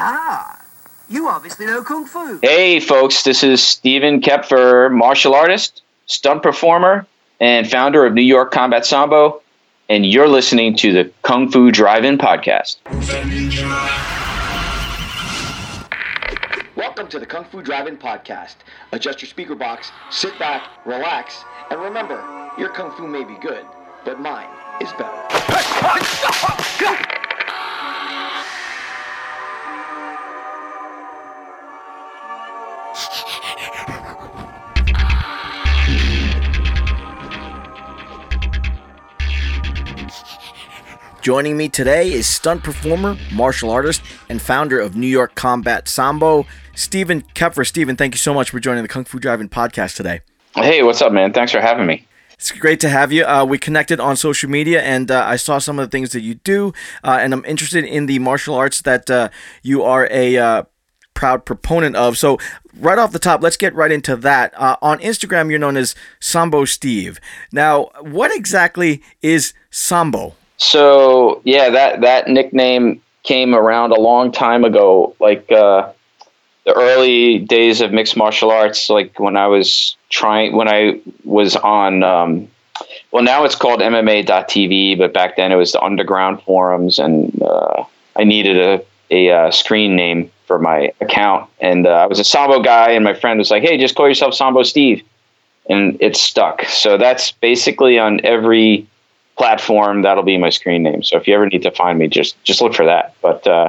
Ah, you obviously know Kung Fu. Hey, folks, this is Stephen Koepfer, martial artist, stunt performer, and founder of New York Combat Sambo, and you're listening to the Kung Fu Drive In Podcast. Welcome to the Kung Fu Drive In Podcast. Adjust your speaker box, sit back, relax, and remember your Kung Fu may be good, but mine is better. Joining me today is stunt performer, martial artist, and founder of New York Combat Sambo, Stephen Koepfer. Stephen, thank you so much for joining the Kung Fu Drive In podcast today. Hey, what's up, man? Thanks for having me. It's great to have you. Uh, we connected on social media, and uh, I saw some of the things that you do, uh, and I'm interested in the martial arts that uh, you are a uh, proud proponent of. So, right off the top, let's get right into that. Uh, on Instagram, you're known as Sambo Steve. Now, what exactly is Sambo? So yeah, that that nickname came around a long time ago, like uh, the early days of mixed martial arts. Like when I was trying, when I was on. Um, well, now it's called MMA.tv, but back then it was the underground forums, and uh, I needed a a uh, screen name for my account, and uh, I was a Sambo guy, and my friend was like, "Hey, just call yourself Sambo Steve," and it stuck. So that's basically on every platform, that'll be my screen name. So if you ever need to find me, just just look for that. But uh,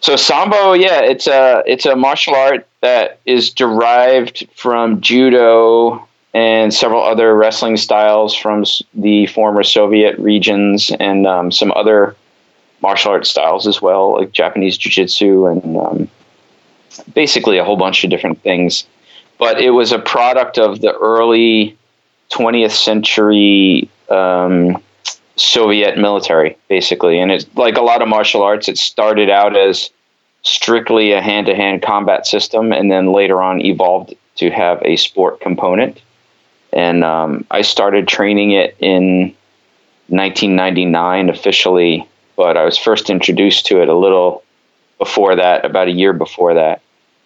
so sambo, yeah, it's a it's a martial art that is derived from judo and several other wrestling styles from the former Soviet regions and um, some other martial art styles as well, like Japanese jiu-jitsu and um, basically a whole bunch of different things. But it was a product of the early 20th century um, Soviet military, basically. And it's like a lot of martial arts, it started out as strictly a hand to hand combat system and then later on evolved to have a sport component. And um, I started training it in 1999 officially, but I was first introduced to it a little before that, about a year before that,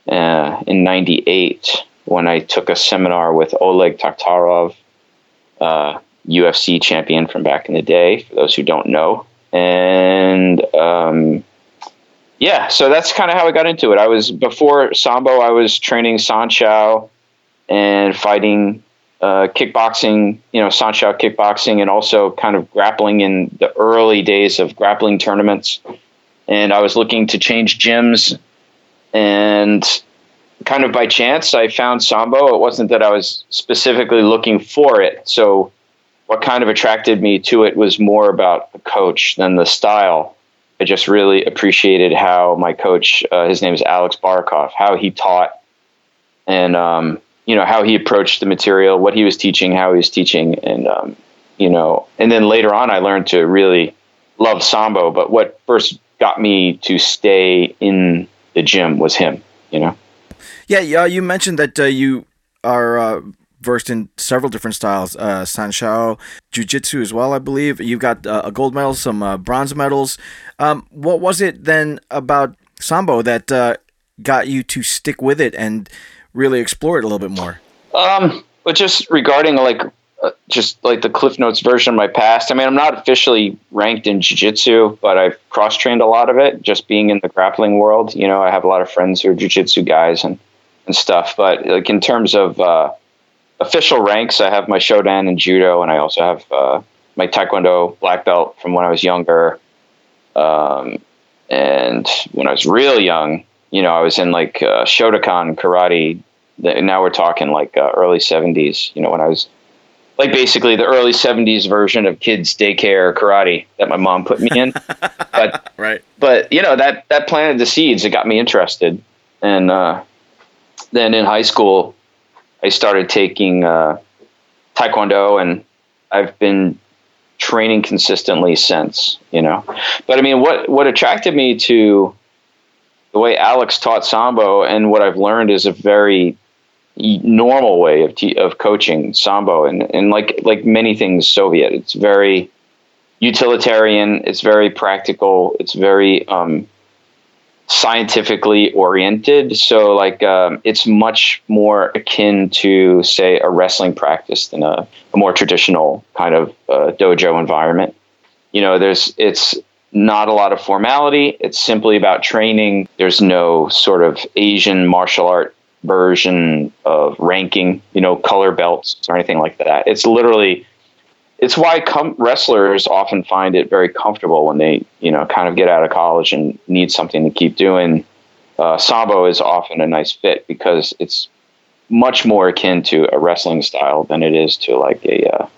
uh, in 98, when I took a seminar with Oleg Taktarov. Uh, UFC champion from back in the day, for those who don't know. And um, yeah, so that's kind of how I got into it. I was before Sambo, I was training Sanshou and fighting uh, kickboxing, you know, Sanshou kickboxing, and also kind of grappling in the early days of grappling tournaments. And I was looking to change gyms, and kind of by chance, I found Sambo. It wasn't that I was specifically looking for it. So what kind of attracted me to it was more about the coach than the style. I just really appreciated how my coach, uh, his name is Alex Barakoff, how he taught and, um, you know, how he approached the material, what he was teaching, how he was teaching. And, um, you know, and then later on, I learned to really love Sambo. But what first got me to stay in the gym was him, you know? Yeah, yeah. You mentioned that uh, you are uh, versed in several different styles, uh, Sanshou, Jiu-Jitsu as well, I believe. You've got uh, a gold medal, some uh, bronze medals. Um, what was it then about Sambo that uh, got you to stick with it and really explore it a little bit more? Um, but just regarding like uh, just like the Cliff Notes version of my past. I mean, I'm not officially ranked in jiu-jitsu, but I've cross-trained a lot of it just being in the grappling world. You know, I have a lot of friends who are jiu-jitsu guys and, and stuff, but like in terms of, uh, official ranks, I have my Shodan and Judo, and I also have uh, my Taekwondo black belt from when I was younger. Um, and when I was real young, you know, I was in like uh, Shotokan karate. Now we're talking like uh, early 70s, you know, when I was like basically the early 70s version of kids daycare karate that my mom put me in. but, right. But, you know, that, that planted the seeds. It got me interested. And uh, then in high school, I started taking uh, Taekwondo, and I've been training consistently since. You know, but I mean, what what attracted me to the way Alex taught Sambo, and what I've learned is a very normal way of te- of coaching Sambo, and and like like many things Soviet, it's very utilitarian. It's very practical. It's very um, scientifically oriented. So like um, it's much more akin to say a wrestling practice than a, a more traditional kind of uh, dojo environment. You know, there's it's not a lot of formality. It's simply about training. There's no sort of Asian martial art version of ranking, you know, color belts or anything like that. It's literally it's why com- wrestlers often find it very comfortable when they, you know, kind of get out of college and need something to keep doing. Uh, Sambo is often a nice fit because it's much more akin to a wrestling style than it is to like a uh,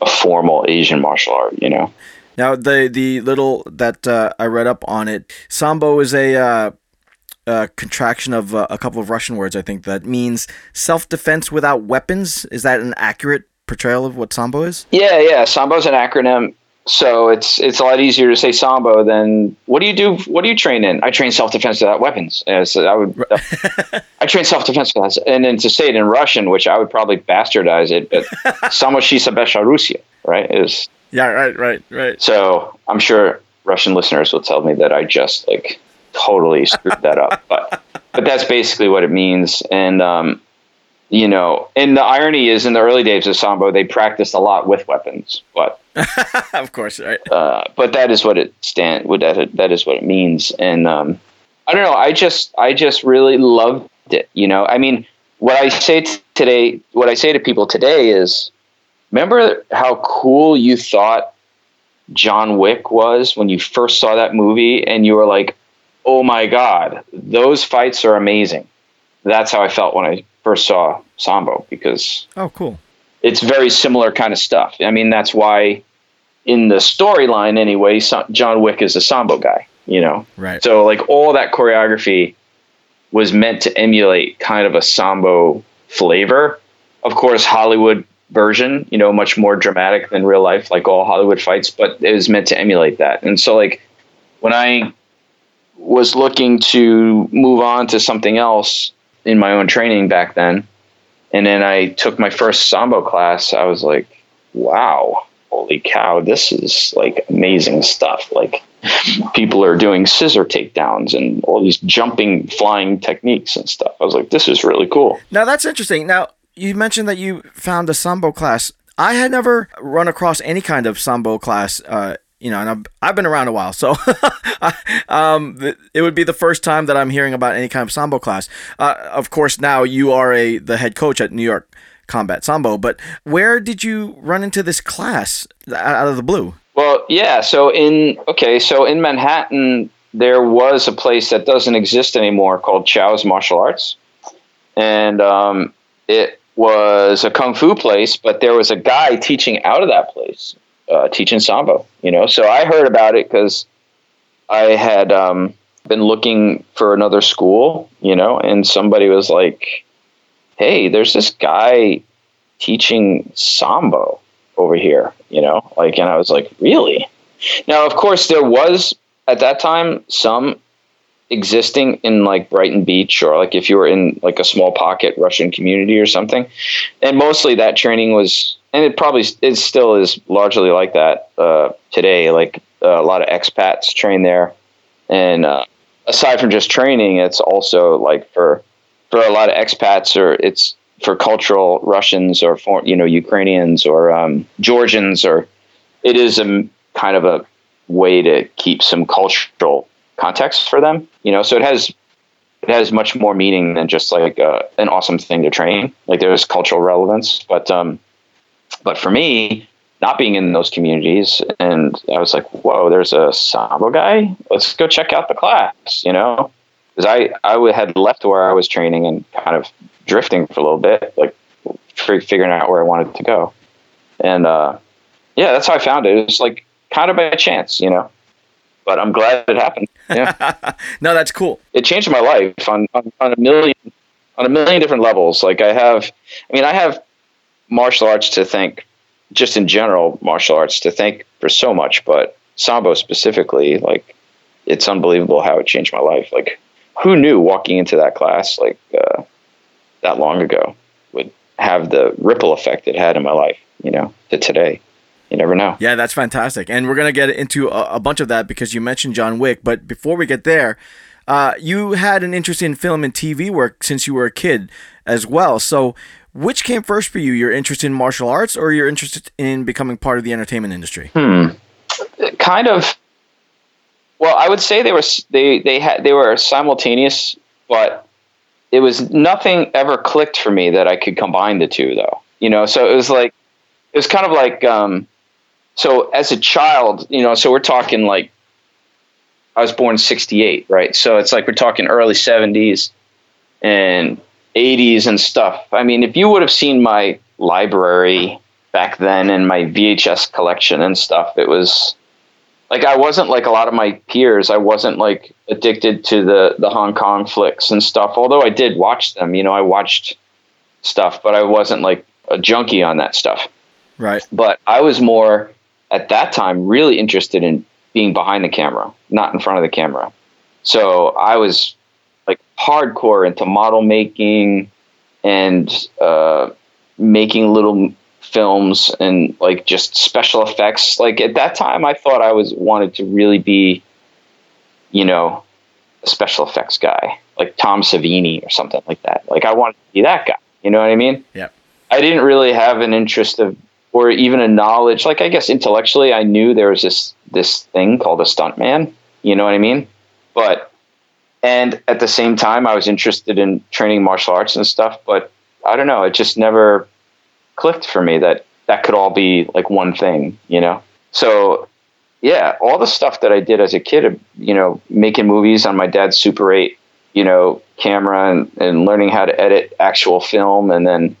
a formal Asian martial art. You know. Now the the little that uh, I read up on it, Sambo is a uh, contraction of uh, a couple of Russian words. I think that means self defense without weapons. Is that an accurate portrayal of what Sambo is? Yeah, yeah. Sambo is an acronym. So it's it's a lot easier to say Sambo than what do you do? What do you train in? I train self defense without weapons. Uh, so I would I train self defense without, and then to say it in Russian, which I would probably bastardize it, but Samoshisa Besharusia, right? Is yeah, right, right, right. So I'm sure Russian listeners will tell me that I just like totally screwed that up, but but that's basically what it means, and um, you know, and the irony is in the early days of sambo, they practiced a lot with weapons, but of course, right. Uh, but that is what it stand. What that that is what it means, and um, I don't know. I just I just really loved it. You know, I mean, what I say t- today, what I say to people today is, remember how cool you thought John Wick was when you first saw that movie, and you were like, oh my god, those fights are amazing. That's how I felt when I first saw Sambo because oh, cool. It's very similar kind of stuff. I mean, that's why in the storyline anyway, John Wick is a Sambo guy. You know, right? So like all that choreography was meant to emulate kind of a Sambo flavor. Of course, Hollywood version, you know, much more dramatic than real life, like all Hollywood fights, but it was meant to emulate that. And so, like, when I was looking to move on to something else, in my own training back then. And then I took my first Sambo class. I was like, wow, holy cow, this is like amazing stuff. Like people are doing scissor takedowns and all these jumping, flying techniques and stuff. I was like, this is really cool. Now that's interesting. Now you mentioned that you found a Sambo class. I had never run across any kind of Sambo class uh, you know, and I've, I've been around a while, so um, it would be the first time that I'm hearing about any kind of sambo class. Uh, of course, now you are a the head coach at New York Combat Sambo, but where did you run into this class out of the blue? Well, yeah, so in okay, so in Manhattan there was a place that doesn't exist anymore called Chow's Martial Arts, and um, it was a kung fu place, but there was a guy teaching out of that place uh, teaching sambo. You know, so I heard about it because I had um, been looking for another school. You know, and somebody was like, "Hey, there's this guy teaching sambo over here." You know, like, and I was like, "Really?" Now, of course, there was at that time some existing in like Brighton Beach or like if you were in like a small pocket Russian community or something. And mostly that training was and it probably it still is largely like that uh, today. Like uh, a lot of expats train there, and uh, aside from just training, it's also like for for a lot of expats, or it's for cultural Russians or for you know Ukrainians or um, Georgians, or it is a kind of a way to keep some cultural context for them. You know, so it has it has much more meaning than just like uh, an awesome thing to train. Like there's cultural relevance, but um, but for me, not being in those communities, and I was like, whoa, there's a Sambo guy. Let's go check out the class, you know? Because I, I had left where I was training and kind of drifting for a little bit, like figuring out where I wanted to go. And uh, yeah, that's how I found it. It was like kind of by chance, you know? But I'm glad it happened. Yeah. no, that's cool. It changed my life on, on, on a million on a million different levels. Like I have, I mean, I have martial arts to thank, just in general, martial arts to thank for so much, but Sambo specifically, like, it's unbelievable how it changed my life. Like, who knew walking into that class, like, uh, that long ago would have the ripple effect it had in my life, you know, to today. You never know. Yeah, that's fantastic. And we're going to get into a, a bunch of that because you mentioned John Wick. But before we get there, uh, you had an interest in film and TV work since you were a kid as well. So, which came first for you? Your interest in martial arts or your interest in becoming part of the entertainment industry? Hmm. Kind of. Well, I would say they were they they had they were simultaneous, but it was nothing ever clicked for me that I could combine the two though. You know, so it was like it was kind of like um, so as a child, you know, so we're talking like I was born 68, right? So it's like we're talking early 70s and 80s and stuff. I mean, if you would have seen my library back then and my VHS collection and stuff, it was like I wasn't like a lot of my peers. I wasn't like addicted to the the Hong Kong flicks and stuff. Although I did watch them, you know, I watched stuff, but I wasn't like a junkie on that stuff. Right. But I was more at that time really interested in being behind the camera, not in front of the camera. So I was like hardcore into model making and uh, making little films and like just special effects. Like at that time, I thought I was wanted to really be, you know, a special effects guy, like Tom Savini or something like that. Like I wanted to be that guy. You know what I mean? Yeah. I didn't really have an interest of or even a knowledge like I guess intellectually I knew there was this this thing called a stuntman. You know what I mean? But and at the same time I was interested in training martial arts and stuff, but I don't know, it just never clicked for me that that could all be like one thing, you know? So yeah, all the stuff that I did as a kid, you know, making movies on my dad's Super 8, you know, camera and, and learning how to edit actual film and then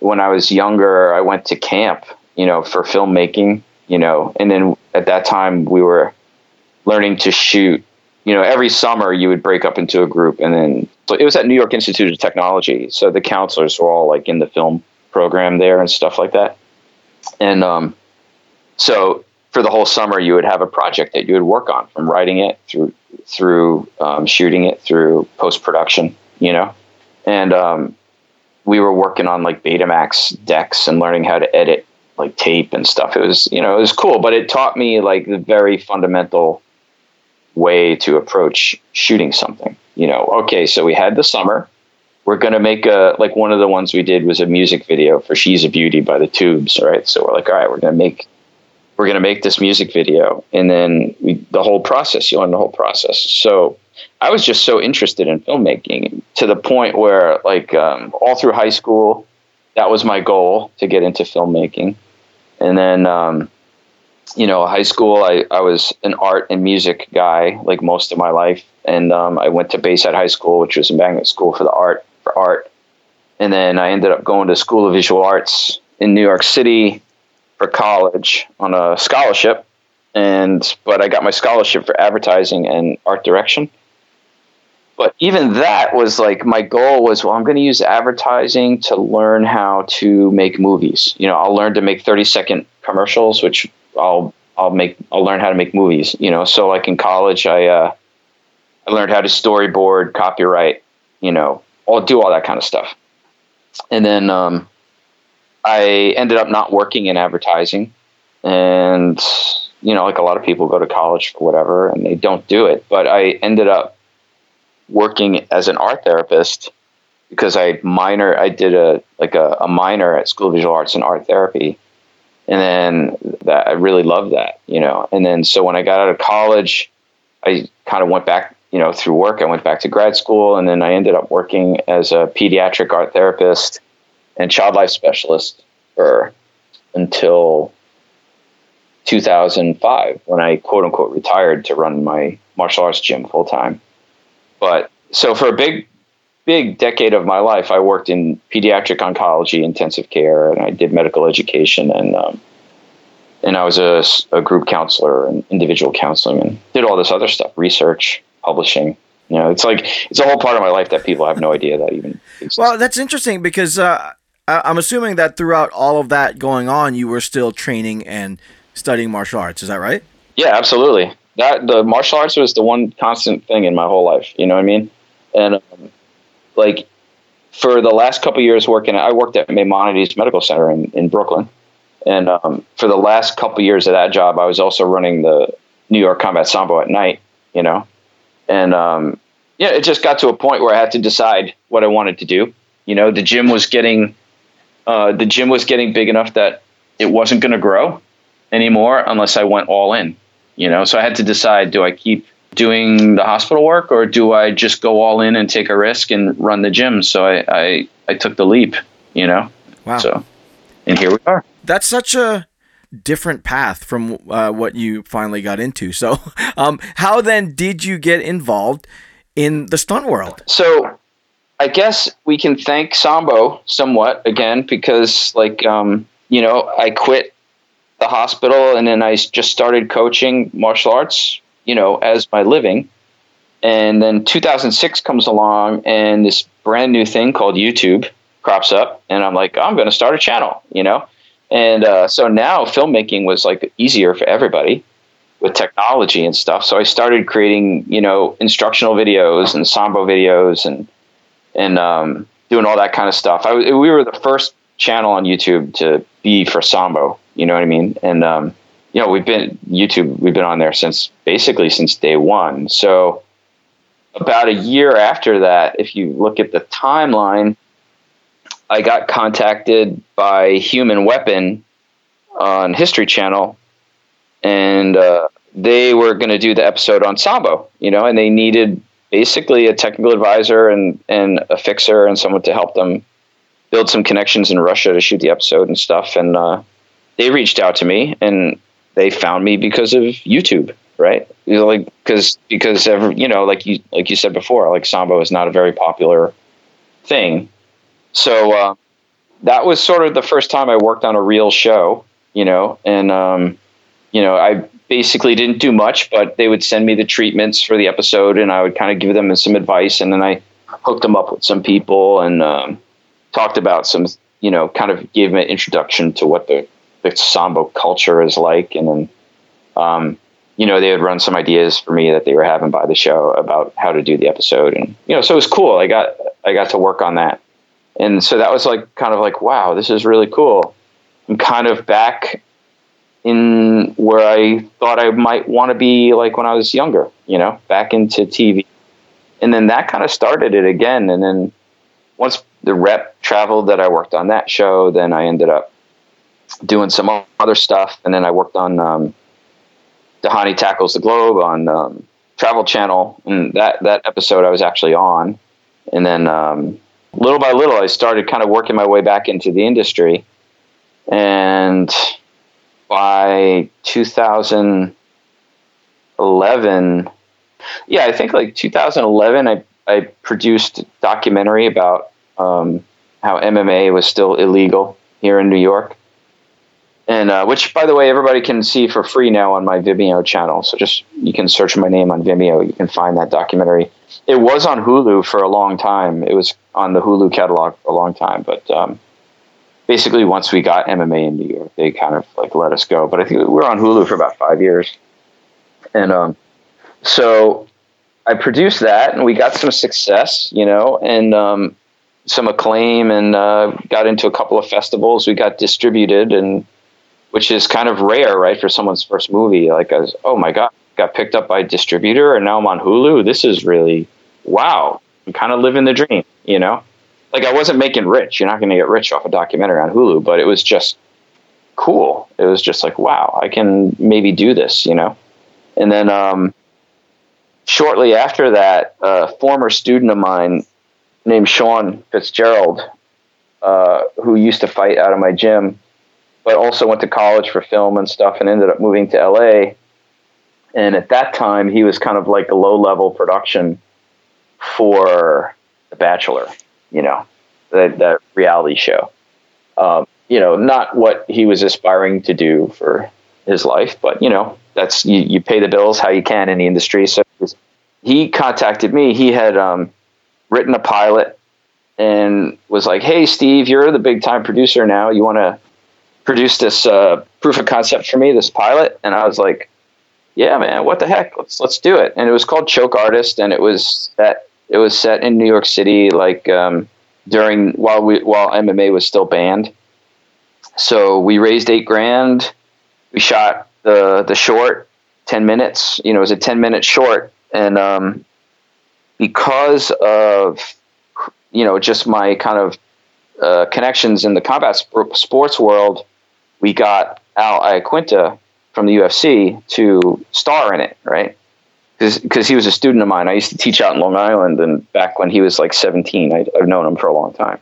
when I was younger, I went to camp, you know, for filmmaking, you know, and then at that time we were learning to shoot. You know, every summer you would break up into a group, and then so it was at New York Institute of Technology. So the counselors were all like in the film program there and stuff like that. And um, so for the whole summer, you would have a project that you would work on, from writing it through through um, shooting it through post production. You know, and um, we were working on like Betamax decks and learning how to edit like tape and stuff. It was, you know, it was cool, but it taught me like the very fundamental way to approach shooting something. You know, okay, so we had the summer. We're going to make a, like one of the ones we did was a music video for She's a Beauty by the Tubes, right? So we're like, all right, we're going to make, we're going to make this music video. And then we, the whole process, you learn the whole process. So I was just so interested in filmmaking to the point where, like, um, all through high school, that was my goal to get into filmmaking. And then, um, you know, high school, I, I was an art and music guy, like most of my life. And um, I went to Bayside High School, which was a magnet school for the art, for art. And then I ended up going to School of Visual Arts in New York City for college on a scholarship. And, but I got my scholarship for advertising and art direction but even that was like my goal was well i'm going to use advertising to learn how to make movies. You know i'll learn to make 30 second commercials which i'll i'll make i'll learn how to make movies you know. So like in college i uh i learned how to storyboard copyright you know i'll do all that kind of stuff. And then um i ended up not working in advertising. And you know like a lot of people go to college for whatever and they don't do it. But i ended up working as an art therapist because I minor I did a like a, a minor at School of Visual Arts and Art Therapy, and then that I really loved that, you know. And then so when I got out of college, I kind of went back, you know, through work. I went back to grad school, and then I ended up working as a pediatric art therapist and child life specialist for until 2005 when I quote unquote retired to run my martial arts gym full time. But so for a big, big decade of my life, I worked in pediatric oncology, intensive care, and I did medical education, and um, and I was a, a group counselor and individual counseling, and did all this other stuff, research, publishing. You know, it's like it's a whole part of my life that people have no idea that even. Exists. Well, that's interesting because uh, I'm assuming that throughout all of that going on, you were still training and studying martial arts. Is that right? Yeah, absolutely that the martial arts was the one constant thing in my whole life. You know what I mean? And um, like for the last couple years working, I worked at Maimonides Medical Center in, in Brooklyn. And um, for the last couple years of that job, I was also running the New York Combat Sambo at night, you know? And um, yeah, it just got to a point where I had to decide what I wanted to do. You know, the gym was getting uh, the gym was getting big enough that it wasn't going to grow anymore unless I went all in. You know, so I had to decide: do I keep doing the hospital work or do I just go all in and take a risk and run the gym? So I I, I took the leap. You know, Wow. so and here we are. That's such a different path from uh, what you finally got into. So, um, how then did you get involved in the stunt world? so I guess we can thank Sambo somewhat again because, like, um, you know, I quit the hospital and then I just started coaching martial arts, you know, as my living. And then 2006 comes along and this brand new thing called YouTube crops up, and I'm like, I'm going to start a channel, you know. And uh, so now filmmaking was like easier for everybody with technology and stuff. So I started creating, you know, instructional videos and sambo videos and and um, doing all that kind of stuff. I, we were the first channel on YouTube to be for sambo. You know what I mean? And um, you know, we've been YouTube. We've been on there since basically since day one. So about a year after that, if you look at the timeline, I got contacted by Human Weapon on History Channel and uh, they were going to do the episode on Sambo, you know, and they needed basically a technical advisor and and a fixer and someone to help them build some connections in Russia to shoot the episode and stuff. And uh, they reached out to me and they found me because of YouTube, right? You know, like because because every, you know, like you like you said before, like Sambo is not a very popular thing, so. Uh, that was sort of the first time I worked on a real show, you know, and um, you know, I basically didn't do much, but they would send me the treatments for the episode, and I would kind of give them some advice, and then I hooked them up with some people and um, talked about some, you know, kind of gave them an introduction to what the the sambo culture is like, and then, um, you know, they would run some ideas for me that they were having by the show about how to do the episode, and you know, so it was cool. I got I got to work on that, and so that was like kind of like wow, this is really cool. I'm kind of back in where I thought I might want to be like when I was younger, you know, back into TV. And then that kind of started it again. And then once the rep traveled that I worked on that show, then I ended up doing some other stuff. And then I worked on um, Dhani Tackles the Globe on um, Travel Channel. And that, that episode I was actually on. And then um, little by little, I started kind of working my way back into the industry. And by 2011 yeah i think like 2011 i, I produced a documentary about um, how mma was still illegal here in new york and uh, which by the way everybody can see for free now on my vimeo channel. So just you can search my name on vimeo. You can find that documentary. It was on hulu for a long time. It was on the hulu catalog for a long time. But um, basically once we got MMA in New York, they kind of like let us go. But I think we were on Hulu for about five years, and um, so I produced that, and we got some success, you know, and um, some acclaim, and uh, got into a couple of festivals. We got distributed, and which is kind of rare, right, for someone's first movie. Like, was, oh my god, got picked up by a distributor, and now I'm on Hulu. This is really wow. I'm kind of living the dream, you know like I wasn't making rich. You're not going to get rich off a documentary on Hulu, but it was just cool. It was just like, wow, I can maybe do this, you know? And then, um, shortly after that, a former student of mine named Sean Fitzgerald, uh, who used to fight out of my gym, but also went to college for film and stuff and ended up moving to LA. And at that time, he was kind of like a low level production for The Bachelor you know, that, that reality show. Um, you know, not what he was aspiring to do for his life, but you know, that's you, you pay the bills how you can in the industry. So he contacted me. He had um, written a pilot and was like, "Hey, Steve, you're the big time producer now. You want to produce this uh, proof of concept for me, this pilot?" And I was like, "Yeah, man, what the heck? Let's let's do it." And it was called Choke Artist, and it was that it was set in New York City, like um, during while we while MMA was still banned. So we raised eight grand. We shot the the short, ten minutes. You know, it was a ten minute short, and um, because of you know just my kind of uh, connections in the combat sp- sports world, we got Al Iaquinta from the UFC to star in it, right? Because he was a student of mine. I used to teach out in Long Island, and back when he was like 17, I, have known him for a long time.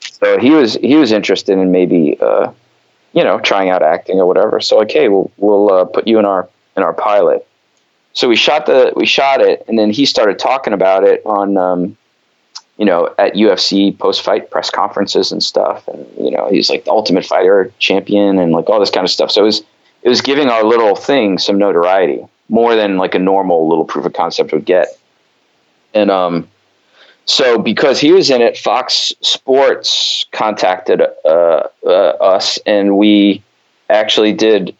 So he was he was interested in maybe uh, you know trying out acting or whatever. So okay, we'll we'll uh, put you in our in our pilot. So we shot the we shot it, and then he started talking about it on um, you know, at UFC post fight press conferences and stuff. And, you know, he's like the ultimate fighter champion and like all this kind of stuff. So it was, it was giving our little thing some notoriety more than like a normal little proof of concept would get. And, um, so because he was in it, Fox Sports contacted uh, uh, us and we actually did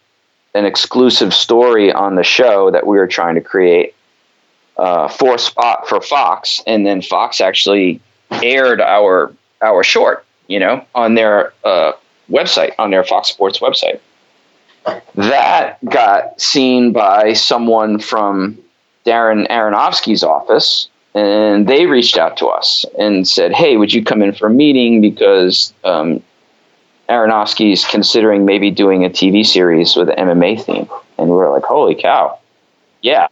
an exclusive story on the show that we were trying to create uh, for spot for Fox, and then Fox actually aired our our short, you know, on their uh, website, on their Fox Sports website. That got seen by someone from Darren Aronofsky's office, and they reached out to us and said, "Hey, would you come in for a meeting because um, Aronofsky's considering maybe doing a TV series with an MMA theme?" And we were like, "Holy cow, yeah!"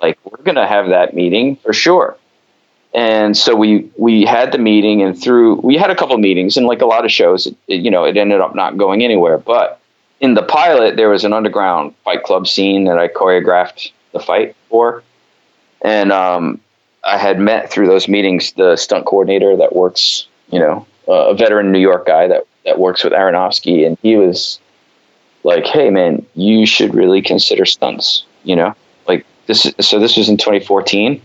Like we're going to have that meeting for sure. And so we we had the meeting and through we had a couple meetings and like a lot of shows it, you know it ended up not going anywhere. But in the pilot there was an underground fight club scene that i choreographed the fight for. And um, i had met through those meetings the stunt coordinator that works you know uh, a veteran new york guy that that works with aronofsky. And he was like hey man you should really consider stunts you know this so this was in 2014,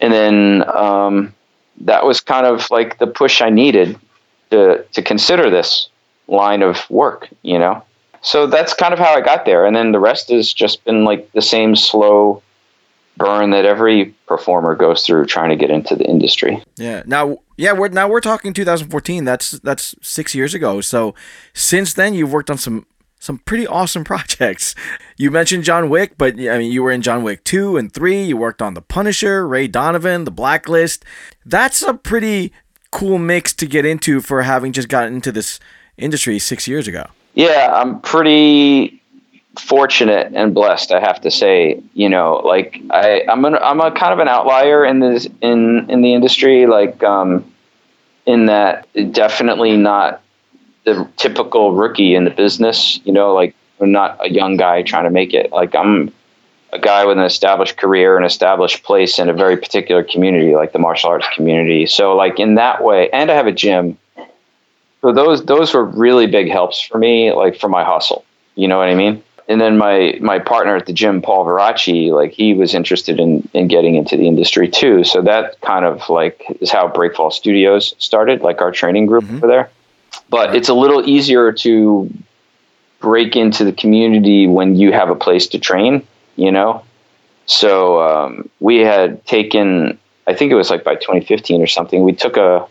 and then um, that was kind of like the push I needed to to consider this line of work. You know, so that's kind of how I got there, and then the rest has just been like the same slow burn that every performer goes through trying to get into the industry. Yeah. Now, yeah, we're now we're talking 2014. That's that's six years ago. So since then, you've worked on some some pretty awesome projects. You mentioned John Wick, but I mean, you were in John Wick 2 and 3. You worked on The Punisher, Ray Donovan, The Blacklist. That's a pretty cool mix to get into for having just gotten into this industry six years ago. Yeah, I'm pretty fortunate and blessed, I have to say. You know, like I, I'm an, I'm a kind of an outlier in this in in the industry. Like, um, in that definitely not the typical rookie in the business. You know, like I'm not a young guy trying to make it. Like I'm a guy with an established career, an established place in a very particular community, like the martial arts community. So, like in that way, and I have a gym. So those those were really big helps for me, like for my hustle. You know what I mean? And then my my partner at the gym, Paul Verace, like he was interested in in getting into the industry too. So that kind of like is how Breakfall Studios started, like our training group mm-hmm. over there but it's a little easier to break into the community when you have a place to train, you know? So um, we had taken, I think it was like by 2015 or something, we took a,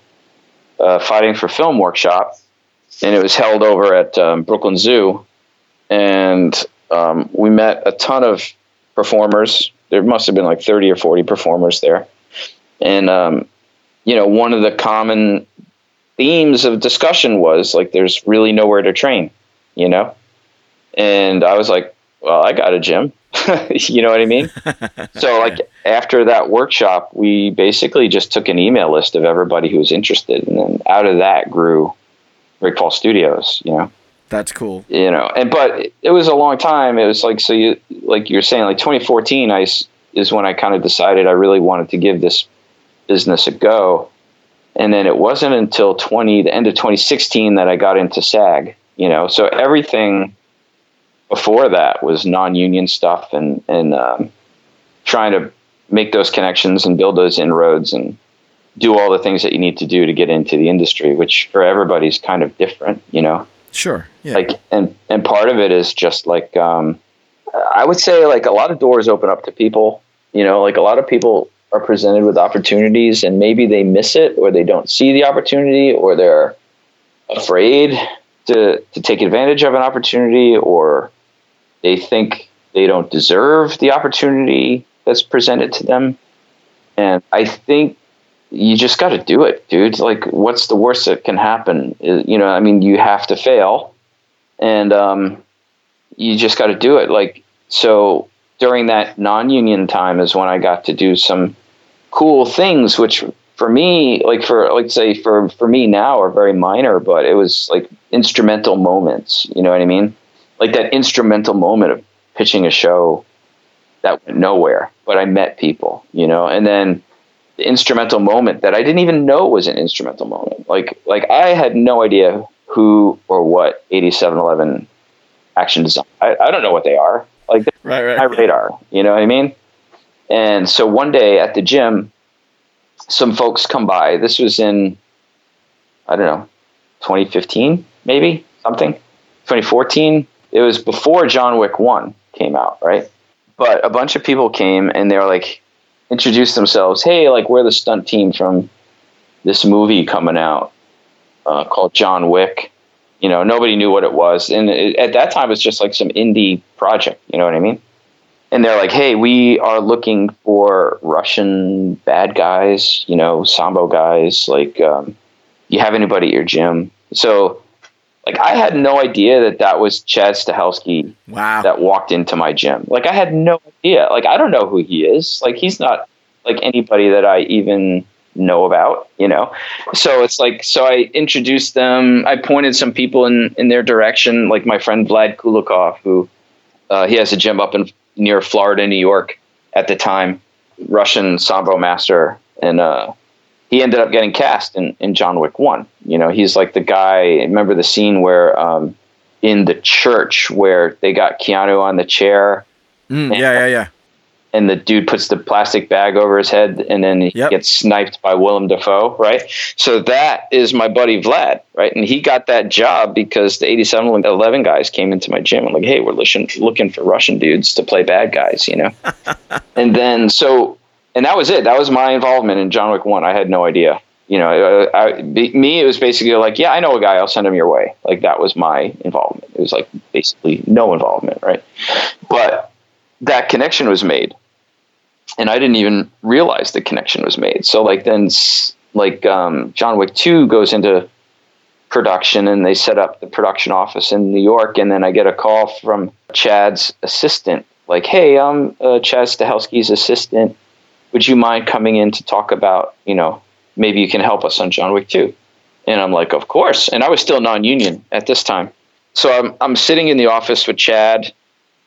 a Fighting for Film workshop and it was held over at um, Brooklyn Zoo. And um, we met a ton of performers. There must have been like 30 or 40 performers there. And, um, you know, one of the common themes of discussion was like there's really nowhere to train, you know? And I was like, well, I got a gym. you know what I mean? so like after that workshop, we basically just took an email list of everybody who was interested and then out of that grew Breakfall Studios, you know. That's cool. You know, and but it was a long time. It was like so you like you're saying like 2014 I is when I kind of decided I really wanted to give this business a go and then it wasn't until 20 the end of 2016 that i got into sag you know? So everything before that was non-union stuff and and um, trying to make those connections and build those inroads and do all the things that you need to do to get into the industry which for everybody's kind of different you know? Sure yeah. like and and part of it is just like um, i would say like a lot of doors open up to people you know? Like a lot of people are presented with opportunities and maybe they miss it or they don't see the opportunity or they're afraid to, to take advantage of an opportunity or they think they don't deserve the opportunity that's presented to them. And I think you just got to do it, dude. Like, what's the worst that can happen? You know, I mean, you have to fail, and um, you just got to do it. Like, so during that non-union time is when I got to do some cool things, which for me, like for like say for for me now are very minor, but it was like instrumental moments. You know what I mean? Like that instrumental moment of pitching a show that went nowhere, but I met people. You know, and then the instrumental moment that I didn't even know was an instrumental moment. Like like I had no idea who or what 8711 action design. I, I don't know what they are. Like right, right. my radar. You know what I mean? And so one day at the gym, some folks come by. This was in, I don't know, 2015, maybe something, 2014. It was before John Wick 1 came out, right? But a bunch of people came and they were like, introduced themselves. Hey, like, we're the stunt team from this movie coming out uh, called John Wick. You know, nobody knew what it was. And it, at that time, it's just like some indie project. You know what I mean? and they're like, "Hey, we are looking for Russian bad guys, you know, sambo guys. Like, um, you have anybody at your gym?" So, like, I had no idea that that was Chad Stahelski. Wow. That walked into my gym. Like, I had no idea. Like, I don't know who he is. Like, he's not like anybody that I even know about, you know. So it's like, so I introduced them. I pointed some people in in their direction, like my friend Vlad Kulikov, who. Uh, he has a gym up in near Florida, New York at the time, Russian sambo master, and uh, he ended up getting cast in, in John Wick One. You know, he's like the guy. Remember the scene where um, in the church where they got Keanu on the chair. Mm, yeah, yeah, yeah and the dude puts the plastic bag over his head and then he yep. gets sniped by Willem Dafoe, right? So that is my buddy Vlad, right? And he got that job because the 8711 guys came into my gym and like, hey, we're looking, looking for Russian dudes to play bad guys, you know? and then so, and that was it. That was my involvement in John Wick 1. I had no idea. You know, I, I, me, it was basically like, yeah, I know a guy, I'll send him your way. Like that was my involvement. It was like basically no involvement, right? But that connection was made and I didn't even realize the connection was made. So like then like um, John Wick 2 goes into production and they set up the production office in New York. And then I get a call from Chad's assistant like hey I'm uh, Chad Stahelski's assistant would you mind coming in to talk about you know maybe you can help us on John Wick 2 and I'm like of course. And I was still non-union at this time. So I'm I'm sitting in the office with Chad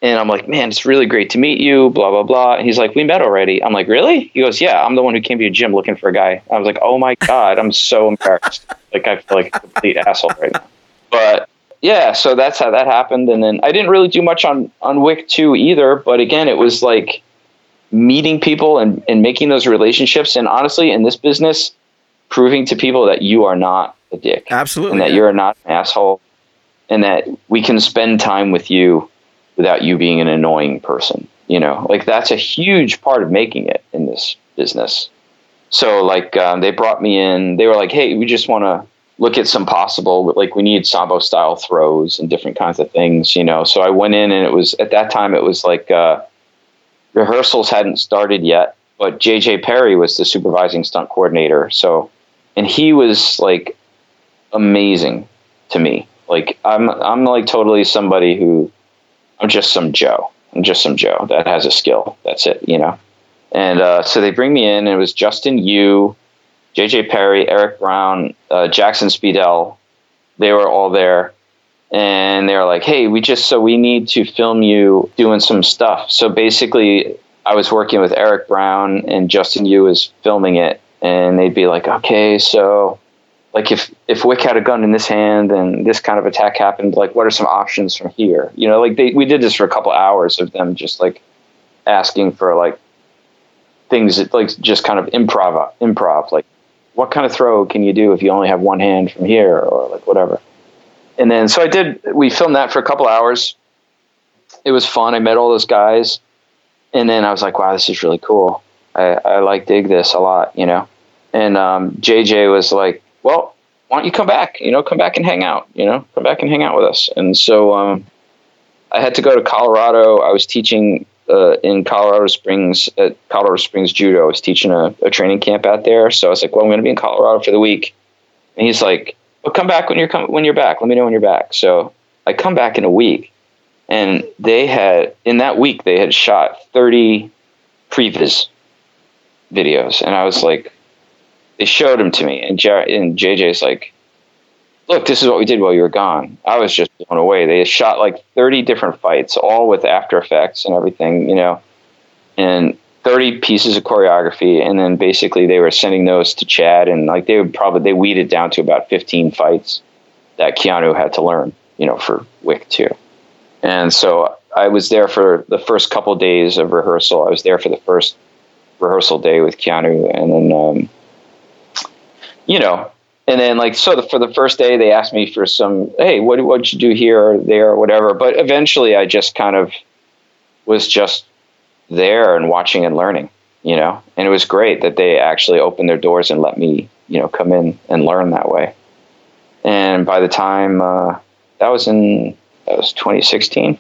and I'm like, man, it's really great to meet you, blah, blah, blah. And he's like, we met already. I'm like, really? He goes, yeah, I'm the one who came to your gym looking for a guy. I was like, oh my God, I'm so embarrassed. like, I feel like a complete asshole right now. But yeah, so that's how that happened. And then I didn't really do much on, on Wick 2 either. But again, it was like meeting people and, and making those relationships. And honestly, in this business, proving to people that you are not a dick. Absolutely. And that yeah. you're not an asshole. And that we can spend time with you without you being an annoying person. You know, like that's a huge part of making it in this business. So, like, um, they brought me in. They were like, "Hey, we just want to look at some possible, like, we need sambo style throws and different kinds of things." You know, so I went in, and it was at that time it was like uh, rehearsals hadn't started yet, but JJ Perry was the supervising stunt coordinator. So, and he was like amazing to me. Like, I'm I'm like totally somebody who I'm just some Joe. I'm just some Joe that has a skill. That's it, you know. And uh, so they bring me in. And it was Justin Yu, J.J. Perry, Eric Brown, uh, Jackson Spidell. They were all there, and they were like, "Hey, we just so we need to film you doing some stuff." So basically, I was working with Eric Brown, and Justin Yu was filming it, and they'd be like, "Okay, so." Like if if Wick had a gun in this hand and this kind of attack happened, like what are some options from here? You know, like they we did this for a couple hours of them just like asking for like things that like just kind of improv improv like what kind of throw can you do if you only have one hand from here or like whatever. And then so I did we filmed that for a couple hours. It was fun. I met all those guys. And then I was like, wow, this is really cool. I, I like dig this a lot, you know. And um, JJ was like, well, why don't you come back? You know, come back and hang out. You know, come back and hang out with us. And so um, I had to go to Colorado. I was teaching uh, in Colorado Springs at Colorado Springs Judo. I was teaching a, a training camp out there, so I was like, "Well, I'm going to be in Colorado for the week." And he's like, "Well, come back when you're com- when you're back. Let me know when you're back." So I come back in a week, and they had in that week they had shot 30 previs videos, and I was like, they showed them to me, and, J- and JJ's like, look, this is what we did while you were gone. I was just blown away. They shot like 30 different fights, all with After Effects and everything, you know, and 30 pieces of choreography. And then basically they were sending those to Chad, and like they would probably, they weeded down to about 15 fights that Keanu had to learn, you know, for Wick 2. And so I was there for the first couple days of rehearsal. I was there for the first rehearsal day with Keanu, and then, um, you know, and then like so the, for the first day they asked me for some hey what what'd you do here or there or whatever. But eventually i just kind of was just there and watching and learning you know? And it was great that they actually opened their doors and let me you know come in and learn that way. And by the time uh, that was in that was 2016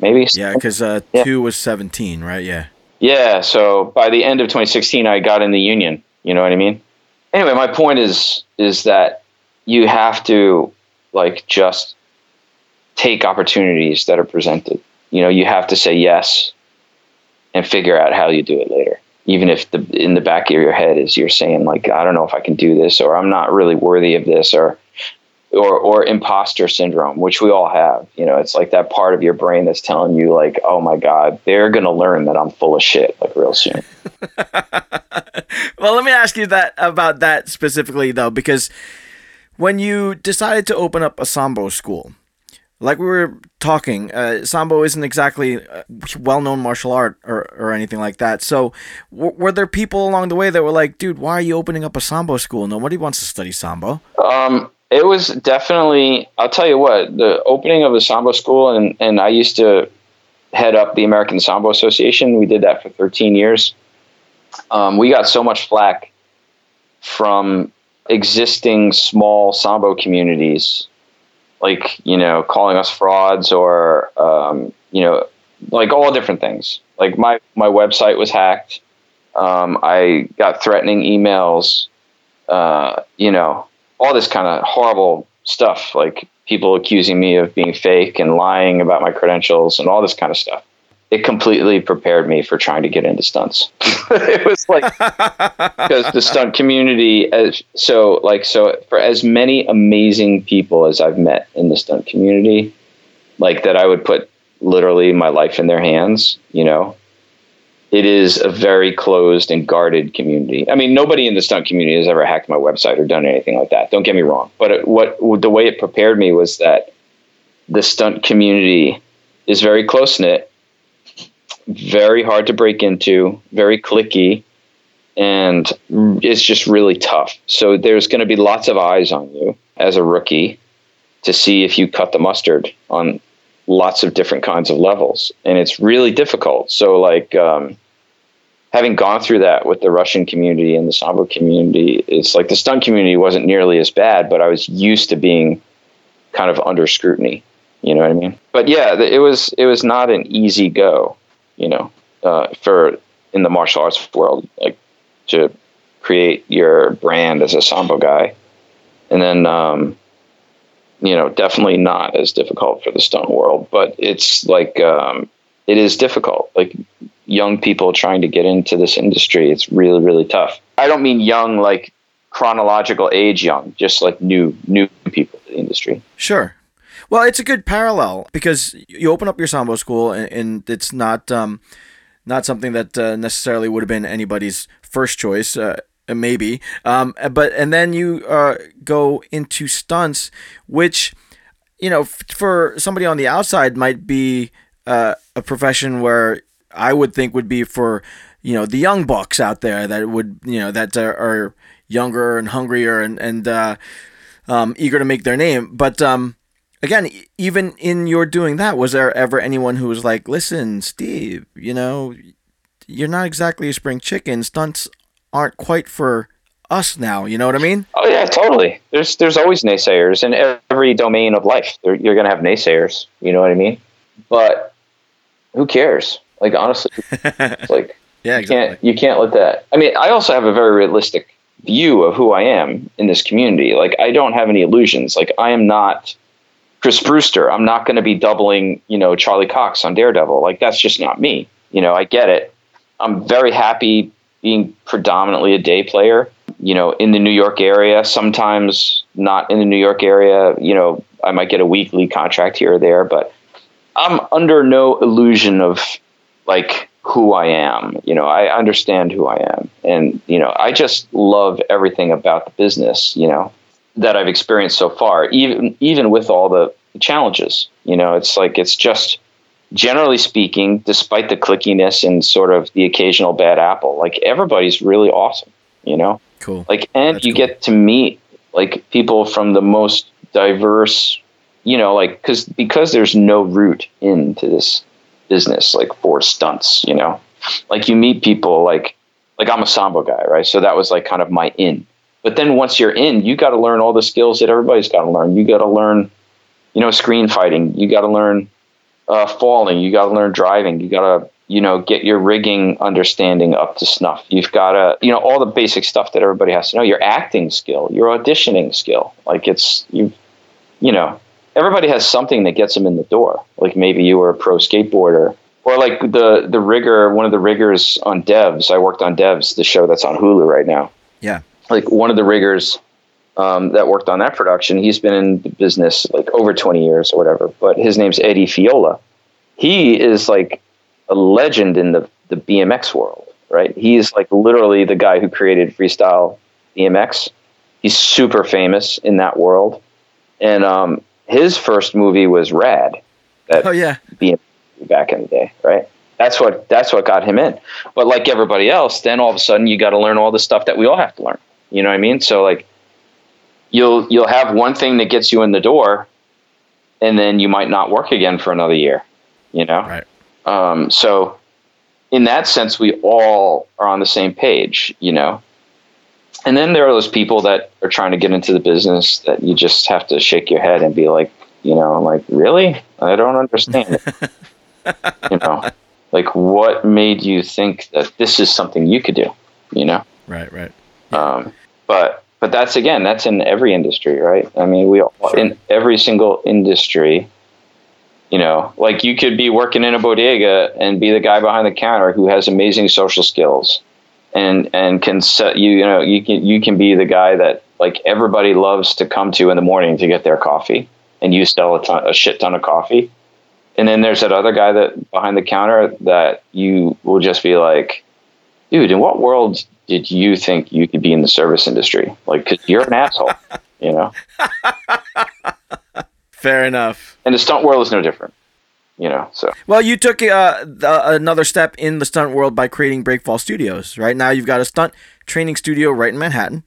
maybe? Yeah because uh, yeah. two was 17 right? Yeah. Yeah so by the end of 2016 i got in the union you know what i mean anyway, my point is is that you have to like just take opportunities that are presented. You know, you have to say yes and figure out how you do it later. Even if the in the back of your head is you're saying like I don't know if I can do this or I'm not really worthy of this or or or imposter syndrome, which we all have. You know, it's like that part of your brain that's telling you like, "Oh my god, they're going to learn that I'm full of shit like real soon." well, let me ask you that about that specifically though because when you decided to open up a sambo school, like we were talking, uh, sambo isn't exactly well-known martial art or, or anything like that. So, w- were there people along the way that were like, "Dude, why are you opening up a sambo school? Nobody wants to study sambo." Um, it was definitely. I'll tell you what. The opening of the Sambo school, and and I used to head up the American Sambo Association. We did that for 13 years. Um, we got so much flack from existing small Sambo communities, like you know, calling us frauds or um, you know, like all different things. Like my my website was hacked. Um, I got threatening emails. Uh, you know, all this kind of horrible stuff, like people accusing me of being fake and lying about my credentials and all this kind of stuff. It completely prepared me for trying to get into stunts. it was like because the stunt community, as so like so for as many amazing people as I've met in the stunt community, like that I would put literally my life in their hands. You know, it is a very closed and guarded community. I mean, nobody in the stunt community has ever hacked my website or done anything like that. Don't get me wrong, but it, what the way it prepared me was that the stunt community is very close knit, very hard to break into, very clicky, and it's just really tough. So there's going to be lots of eyes on you as a rookie to see if you cut the mustard on lots of different kinds of levels and it's really difficult. So like um, having gone through that with the russian community and the sambo community it's like the stunt community wasn't nearly as bad but i was used to being kind of under scrutiny you know what i mean? But yeah it was it was not an easy go you know uh, for in the martial arts world like to create your brand as a sambo guy. And then um, you know, definitely not as difficult for the stunt world, but it's like um, it is difficult. Like young people trying to get into this industry, it's really really tough. I don't mean young like chronological age young, just like new new people to the industry. Sure. Well, it's a good parallel because you open up your sambo school and, and it's not um, not something that uh, necessarily would have been anybody's first choice. Uh, maybe. Um, but and then you uh, go into stunts, which you know for somebody on the outside might be uh, a profession where I would think would be for you know the young bucks out there that would you know that are, are younger and hungrier and and uh, um, eager to make their name. But um, again, even in your doing that, was there ever anyone who was like, "Listen, Steve, you know." You're not exactly a spring chicken. Stunts aren't quite for us now. You know what I mean? Oh yeah, totally. There's there's always naysayers in every domain of life. you're going to have naysayers. You know what I mean? But who cares? Like honestly, like yeah, you exactly. can't you can't let that. I mean, I also have a very realistic view of who I am in this community. Like I don't have any illusions. Like I am not Chris Brewster. I'm not going to be doubling, you know, Charlie Cox on Daredevil. Like that's just not me. You know, I get it. I'm very happy being predominantly a day player. You know, in the New York area. Sometimes not in the New York area. You know, I might get a weekly contract here or there, but I'm under no illusion of like who I am. You know, I understand who I am. And, you know, I just love everything about the business, you know, that I've experienced so far, even even with all the challenges. You know, it's like it's just generally speaking, despite the clickiness and sort of the occasional bad apple, like everybody's really awesome, you know? Cool. Like and That's you cool. get to meet like people from the most diverse, you know, like cuz because there's no root into this business like for stunts, you know. Like you meet people like like I'm a sambo guy, right? So that was like kind of my in. But then once you're in, you got to learn all the skills that everybody's got to learn. You got to learn, you know, screen fighting. You got to learn uh, falling. You got to learn driving. You got to, you know, get your rigging understanding up to snuff. You've got to, you know, all the basic stuff that everybody has to know. Your acting skill, your auditioning skill. Like it's you, you know, everybody has something that gets them in the door. Like maybe you were a pro skateboarder, or like the the rigger, one of the riggers on Devs. I worked on Devs, the show that's on Hulu right now. Yeah. Like one of the riggers um, that worked on that production, he's been in the business like over 20 years or whatever. But his name's Eddie Fiola. He is like a legend in the the BMX world, right? He's like literally the guy who created freestyle BMX. He's super famous in that world, and um, his first movie was Rad. Oh yeah. BMX back in the day, right? That's what that's what got him in. But like everybody else, then all of a sudden you got to learn all the stuff that we all have to learn. You know what I mean? So like you'll you'll have one thing that gets you in the door, and then you might not work again for another year. You know, Right. Um, so in that sense, we all are on the same page. You know. And then there are those people that are trying to get into the business that you just have to shake your head and be like, you know, like, really? I don't understand. you know, like what made you think that this is something you could do? You know, Right. Right. um, but but that's again, that's in every industry, right? I mean, we all, Sure. in every single industry. You know, like you could be working in a bodega and be the guy behind the counter who has amazing social skills, and and can set you. You know, you can you can be the guy that like everybody loves to come to in the morning to get their coffee, and you sell a, ton, a shit ton of coffee. And then there's that other guy that behind the counter that you will just be like, dude, in what world did you think you could be in the service industry? Like, cause you're an asshole, you know. Fair enough. And the stunt world is no different, you know. So Well, you took uh, the, another step in the stunt world by creating Breakfall Studios. Right now, you've got a stunt training studio right in Manhattan.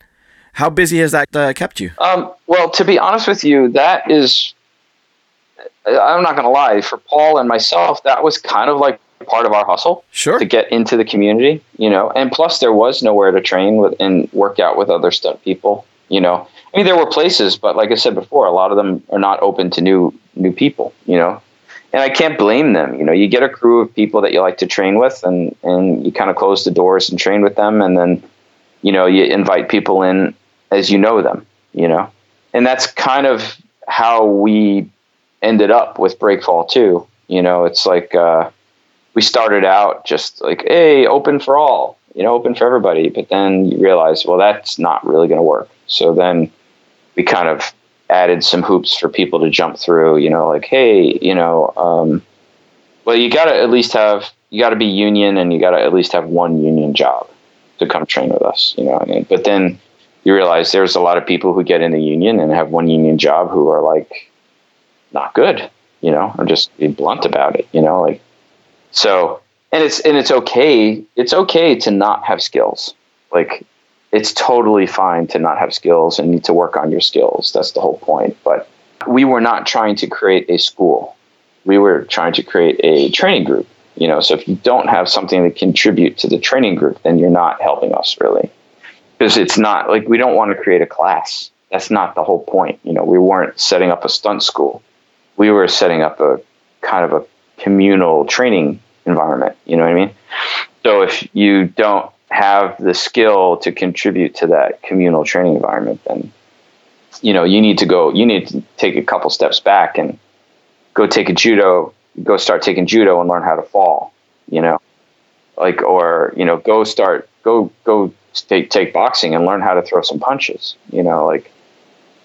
How busy has that uh, kept you? Um, well, to be honest with you, that is, I'm not going to lie, for Paul and myself, that was kind of like part of our hustle Sure. to get into the community, you know. And plus, there was nowhere to train with and work out with other stunt people, you know. I mean, there were places, but like I said before, a lot of them are not open to new new people, you know. And I can't blame them. You know, you get a crew of people that you like to train with, and and you kind of close the doors and train with them, and then, you know, you invite people in as you know them, you know. And that's kind of how we ended up with Breakfall too. You know, it's like uh, we started out just like, hey, open for all, you know, open for everybody. But then you realize, well, that's not really going to work. So then we kind of added some hoops for people to jump through, you know, like, hey, you know, um, well, you got to at least have, you got to be union and you got to at least have one union job to come train with us, you know. I mean? But then you realize there's a lot of people who get in the union and have one union job who are like not good, you know, or just be blunt about it, you know, like so and it's and it's okay it's okay to not have skills like it's totally fine to not have skills and need to work on your skills. That's the whole point. But we were not trying to create a school. We were trying to create a training group you know? So if you don't have something to contribute to the training group then you're not helping us really. Because it's not like we don't want to create a class. That's not the whole point you know? We weren't setting up a stunt school. We were setting up a kind of a communal training environment. You know what I mean? So if you don't have the skill to contribute to that communal training environment, then you know you need to go. You need to take a couple steps back and go take a judo. Go start taking judo and learn how to fall. You know, like or you know go start go go take take boxing and learn how to throw some punches. You know, like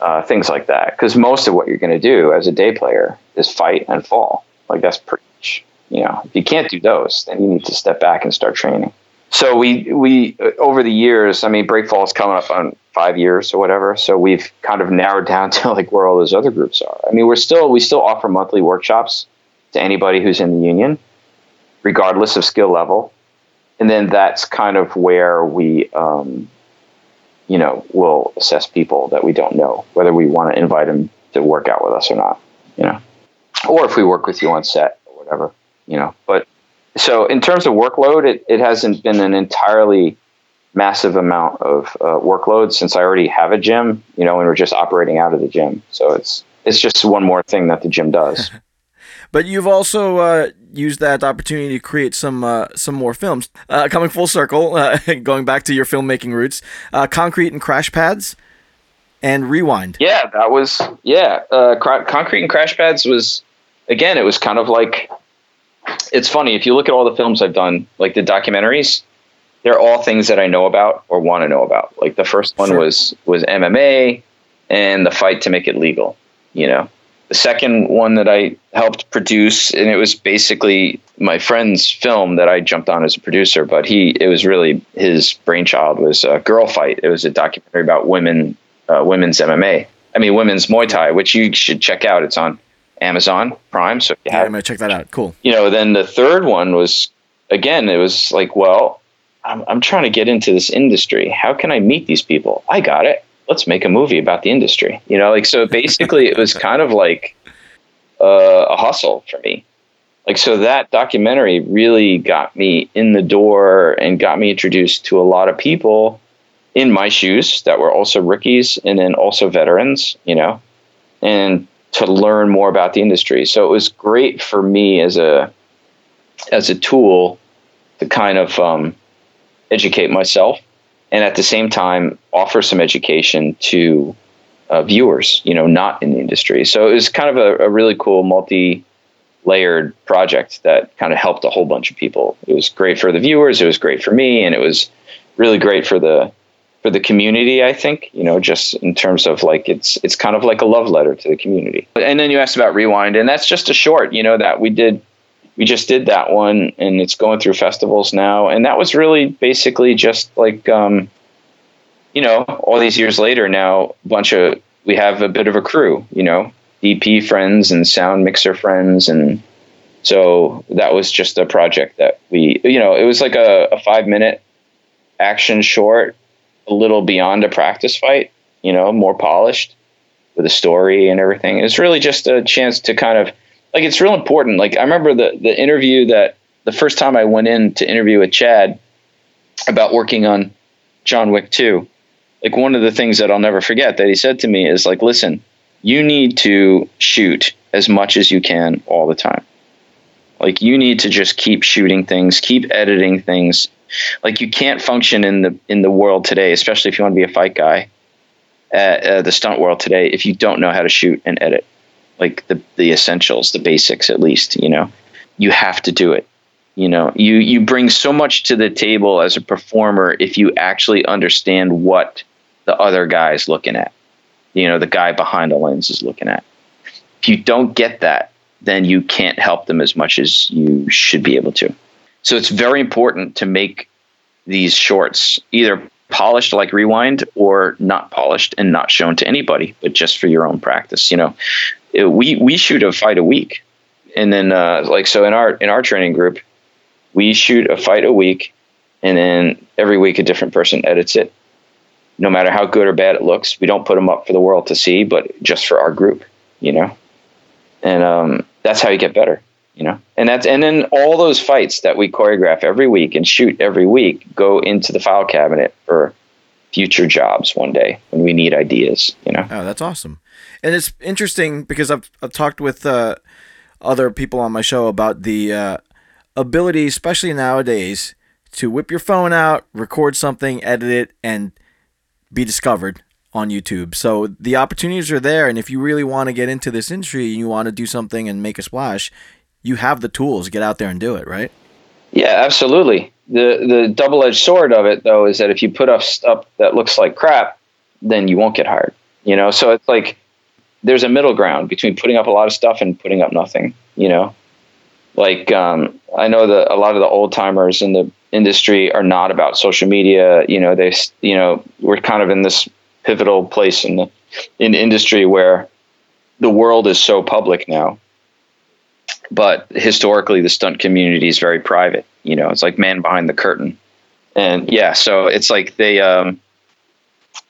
uh, things like that. Because most of what you're going to do as a day player is fight and fall. Like that's pretty much, you know, if you can't do those, then you need to step back and start training. So we we uh, over the years, I mean, breakfall is coming up on five years or whatever. So we've kind of narrowed down to like where all those other groups are. I mean, we're still we still offer monthly workshops to anybody who's in the union, regardless of skill level. And then that's kind of where we um, you know, we'll assess people that we don't know, whether we want to invite them to work out with us or not, you know, or if we work with you on set or whatever, you know. But so in terms of workload, it, it hasn't been an entirely massive amount of uh, workload since I already have a gym, you know, and we're just operating out of the gym. So it's, it's just one more thing that the gym does. But you've also uh, used that opportunity to create some uh, some more films. Uh, coming full circle, uh, going back to your filmmaking roots, uh, Concrete and Crash Pads, and Rewind. Yeah, that was yeah. Uh, Concrete and Crash Pads was again. It was kind of like it's funny if you look at all the films I've done, like the documentaries. They're all things that I know about or want to know about. Like the first one sure. was was MMA and the fight to make it legal. You know, the second one that I helped produce, and it was basically my friend's film that I jumped on as a producer, but he it was really his brainchild was a Girl Fight. It was a documentary about women, uh, women's MMA. I mean, women's Muay Thai, which you should check out. It's on Amazon Prime. So yeah, I'm gonna check that out. Cool. You know, then the third one was again. It was like, well, I'm I'm trying to get into this industry. How can I meet these people? I got it let's make a movie about the industry. You know, like so basically it was kind of like uh, a hustle for me. Like so that documentary really got me in the door and got me introduced to a lot of people in my shoes that were also rookies and then also veterans, you know, and to learn more about the industry. So it was great for me as a as a tool to kind of um, educate myself and at the same time offer some education to uh, viewers, you know, not in the industry. So it was kind of a, a really cool multi layered project that kind of helped a whole bunch of people. It was great for the viewers, it was great for me, and it was really great for the for the community, I think, you know, just in terms of like it's it's kind of like a love letter to the community. And then you asked about Rewind, and that's just a short, you know, that we did we just did that one and it's going through festivals now and that was really basically just like um, you know all these years later now a bunch of we have a bit of a crew you know dp friends and sound mixer friends and so that was just a project that we you know it was like a, a five minute action short a little beyond a practice fight you know more polished with a story and everything it's really just a chance to kind of like it's real important. Like I remember the the interview that the first time I went in to interview with Chad about working on John Wick 2. Like one of the things that I'll never forget that he said to me is like, listen, you need to shoot as much as you can all the time. Like you need to just keep shooting things, keep editing things. Like you can't function in the in the world today, especially if you want to be a fight guy, at uh, the stunt world today, if you don't know how to shoot and edit like the the essentials, the basics at least, you know. You have to do it. You know, you you bring so much to the table as a performer if you actually understand what the other guy is looking at. You know, the guy behind the lens is looking at. If you don't get that, then you can't help them as much as you should be able to. So it's very important to make these shorts either polished like rewind or not polished and not shown to anybody but just for your own practice you know it, we we shoot a fight a week, and then uh, like so in our in our training group, we shoot a fight a week, and then every week a different person edits it. No matter how good or bad it looks, we don't put them up for the world to see, but just for our group, you know. And um, that's how you get better, you know. And that's and then all those fights that we choreograph every week and shoot every week go into the file cabinet for future jobs one day when we need ideas, you know. Oh, that's awesome and it's interesting because I've I've talked with uh, other people on my show about the uh, ability, especially nowadays, to whip your phone out, record something, edit it, and be discovered on YouTube. So the opportunities are there, and if you really want to get into this industry and you want to do something and make a splash, you have the tools. Get out there and do it, right? Yeah, absolutely. The the double edged sword of it though is that if you put up stuff that looks like crap, then you won't get hired. You know, so it's like there's a middle ground between putting up a lot of stuff and putting up nothing. You know, like um, I know that a lot of the old timers in the industry are not about social media. You know, they you know we're kind of in this pivotal place in the in industry where the world is so public now but historically the stunt community is very private you know it's like man behind the curtain and yeah so it's like they um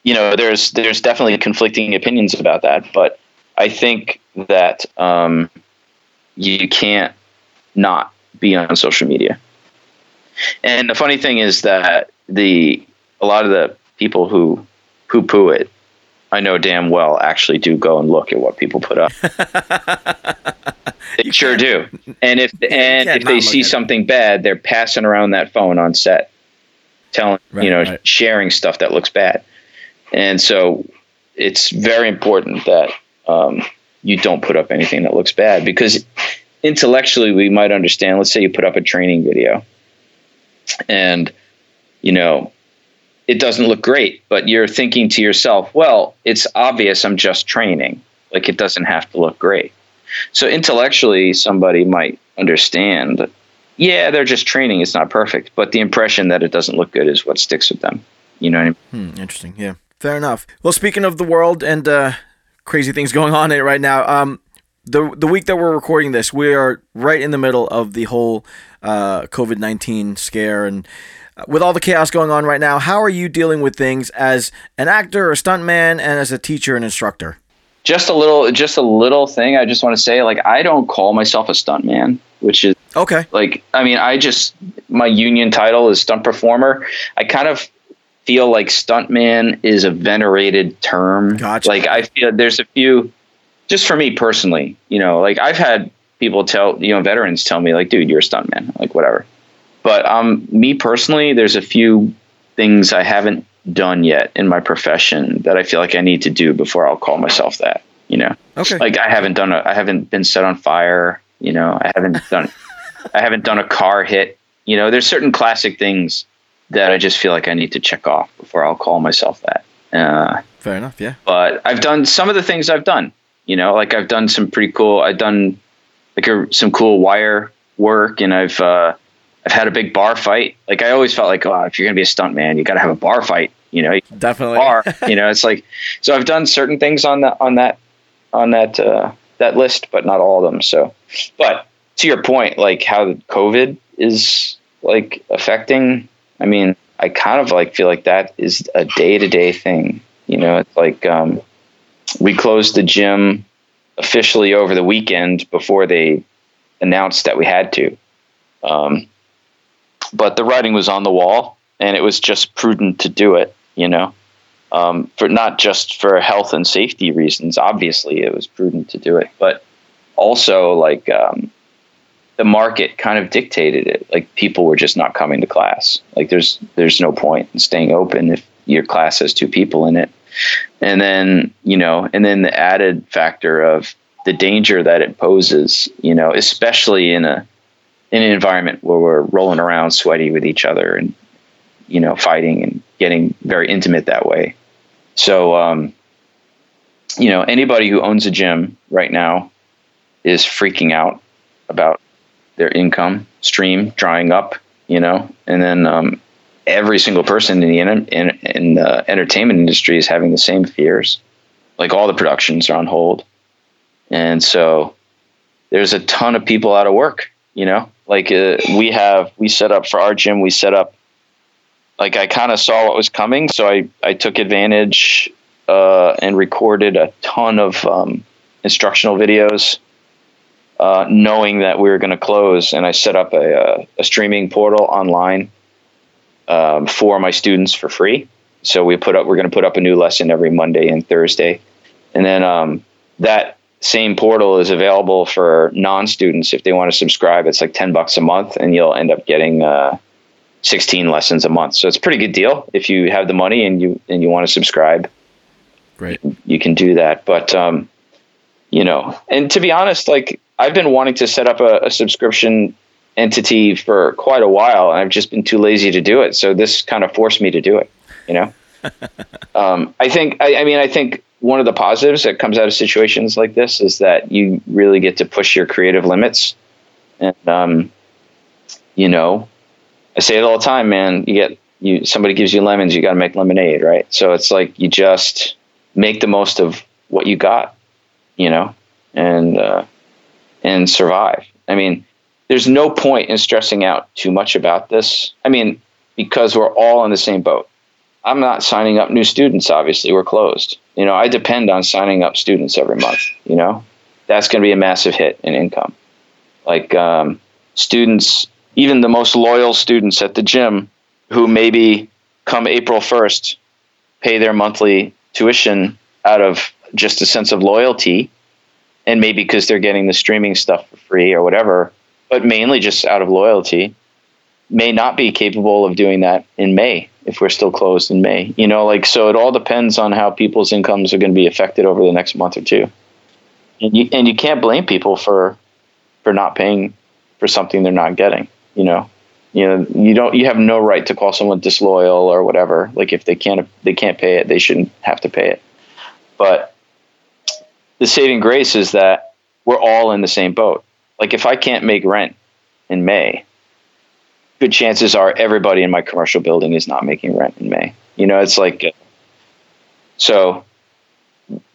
you know there's there's definitely conflicting opinions about that but i think that um you can't not be on social media and the funny thing is that the a lot of the people who poo poo it I know damn well actually do go and look at what people put up. They sure do. And if and if they see something bad, they're passing around that phone on set, telling right, you know, right. sharing stuff that looks bad. And so it's very important that um, you don't put up anything that looks bad because intellectually we might understand. Let's say you put up a training video, and you know it doesn't look great, but you're thinking to yourself, well, it's obvious I'm just training. Like it doesn't have to look great. So intellectually, somebody might understand, yeah, they're just training. It's not perfect, but the impression that it doesn't look good is what sticks with them. You know what I mean? Hmm, interesting. Yeah, fair enough. Well, speaking of the world and uh, crazy things going on in it right now, um, the the week that we're recording this, we are right in the middle of the whole uh, COVID nineteen scare and uh, with all the chaos going on right now, how are you dealing with things as an actor, a stuntman, and as a teacher and instructor? Just a little just a little thing i just want to say like i don't call myself a stuntman which is okay. like i mean i just my union title is stunt performer. I kind of feel like stuntman is a venerated term. Gotcha. like i feel there's a few just for me personally you know like i've had people tell you know veterans tell me like dude you're a stuntman like whatever. But um me personally there's a few things i haven't done yet in my profession that I feel like I need to do before I'll call myself that. You know, okay. Like I haven't done a, I haven't been set on fire. You know, I haven't done, I haven't done a car hit. You know, there's certain classic things that I just feel like I need to check off before I'll call myself that. Uh, Fair enough, yeah. But I've done some of the things I've done. You know, like I've done some pretty cool. I've done like a, some cool wire work, and I've uh, I've had a big bar fight. Like I always felt like, oh, if you're gonna be a stunt man, you got to have a bar fight. You know, definitely. Bar. you know, it's like so. I've done certain things on that on that on that uh, that list, but not all of them. So, but to your point, like how COVID is like affecting. I mean, I kind of like feel like that is a day to day thing. You know, it's like um, we closed the gym officially over the weekend before they announced that we had to. Um, but the writing was on the wall, and it was just prudent to do it. You know, um, for not just for health and safety reasons. Obviously, it was prudent to do it, but also like um, the market kind of dictated it. Like people were just not coming to class. Like there's there's no point in staying open if your class has two people in it. And then you know, and then the added factor of the danger that it poses. You know, especially in a in an environment where we're rolling around sweaty with each other and you know fighting and getting very intimate that way. So um, you know anybody who owns a gym right now is freaking out about their income stream drying up you know? And then um, every single person in the in, in the entertainment industry is having the same fears. Like all the productions are on hold. And so there's a ton of people out of work you know? Like uh, we have we set up for our gym we set up like i kind of saw what was coming so i i took advantage uh, and recorded a ton of um, instructional videos uh, knowing that we were going to close and i set up a, a, a streaming portal online um, for my students for free so we put up we're going to put up a new lesson every monday and thursday and then um, that same portal is available for non-students if they want to subscribe. It's like ten bucks a month, and you'll end up getting uh, sixteen lessons a month. So it's a pretty good deal if you have the money and you and you want to subscribe. Right. You can do that, but um, you know, and to be honest, like I've been wanting to set up a, a subscription entity for quite a while, and I've just been too lazy to do it. So this kind of forced me to do it. You know, um, I think. I, I mean, I think one of the positives that comes out of situations like this is that you really get to push your creative limits, and um, you know, I say it all the time, man. You get you somebody gives you lemons, you got to make lemonade, right? So it's like you just make the most of what you got, you know, and uh, and survive. I mean, there's no point in stressing out too much about this. I mean, because we're all in the same boat. I'm not signing up new students. Obviously, we're closed. You know, I depend on signing up students every month. You know, that's going to be a massive hit in income. Like um, students, even the most loyal students at the gym, who maybe come April 1st, pay their monthly tuition out of just a sense of loyalty, and maybe because they're getting the streaming stuff for free or whatever, but mainly just out of loyalty, may not be capable of doing that in May if we're still closed in May. You know, like so it all depends on how people's incomes are going to be affected over the next month or two. And you and you can't blame people for for not paying for something they're not getting, you know. You know, you don't you have no right to call someone disloyal or whatever. Like if they can't they can't pay it, they shouldn't have to pay it. But the saving grace is that we're all in the same boat. Like if I can't make rent in May, good chances are everybody in my commercial building is not making rent in May. You know, it's like, uh, so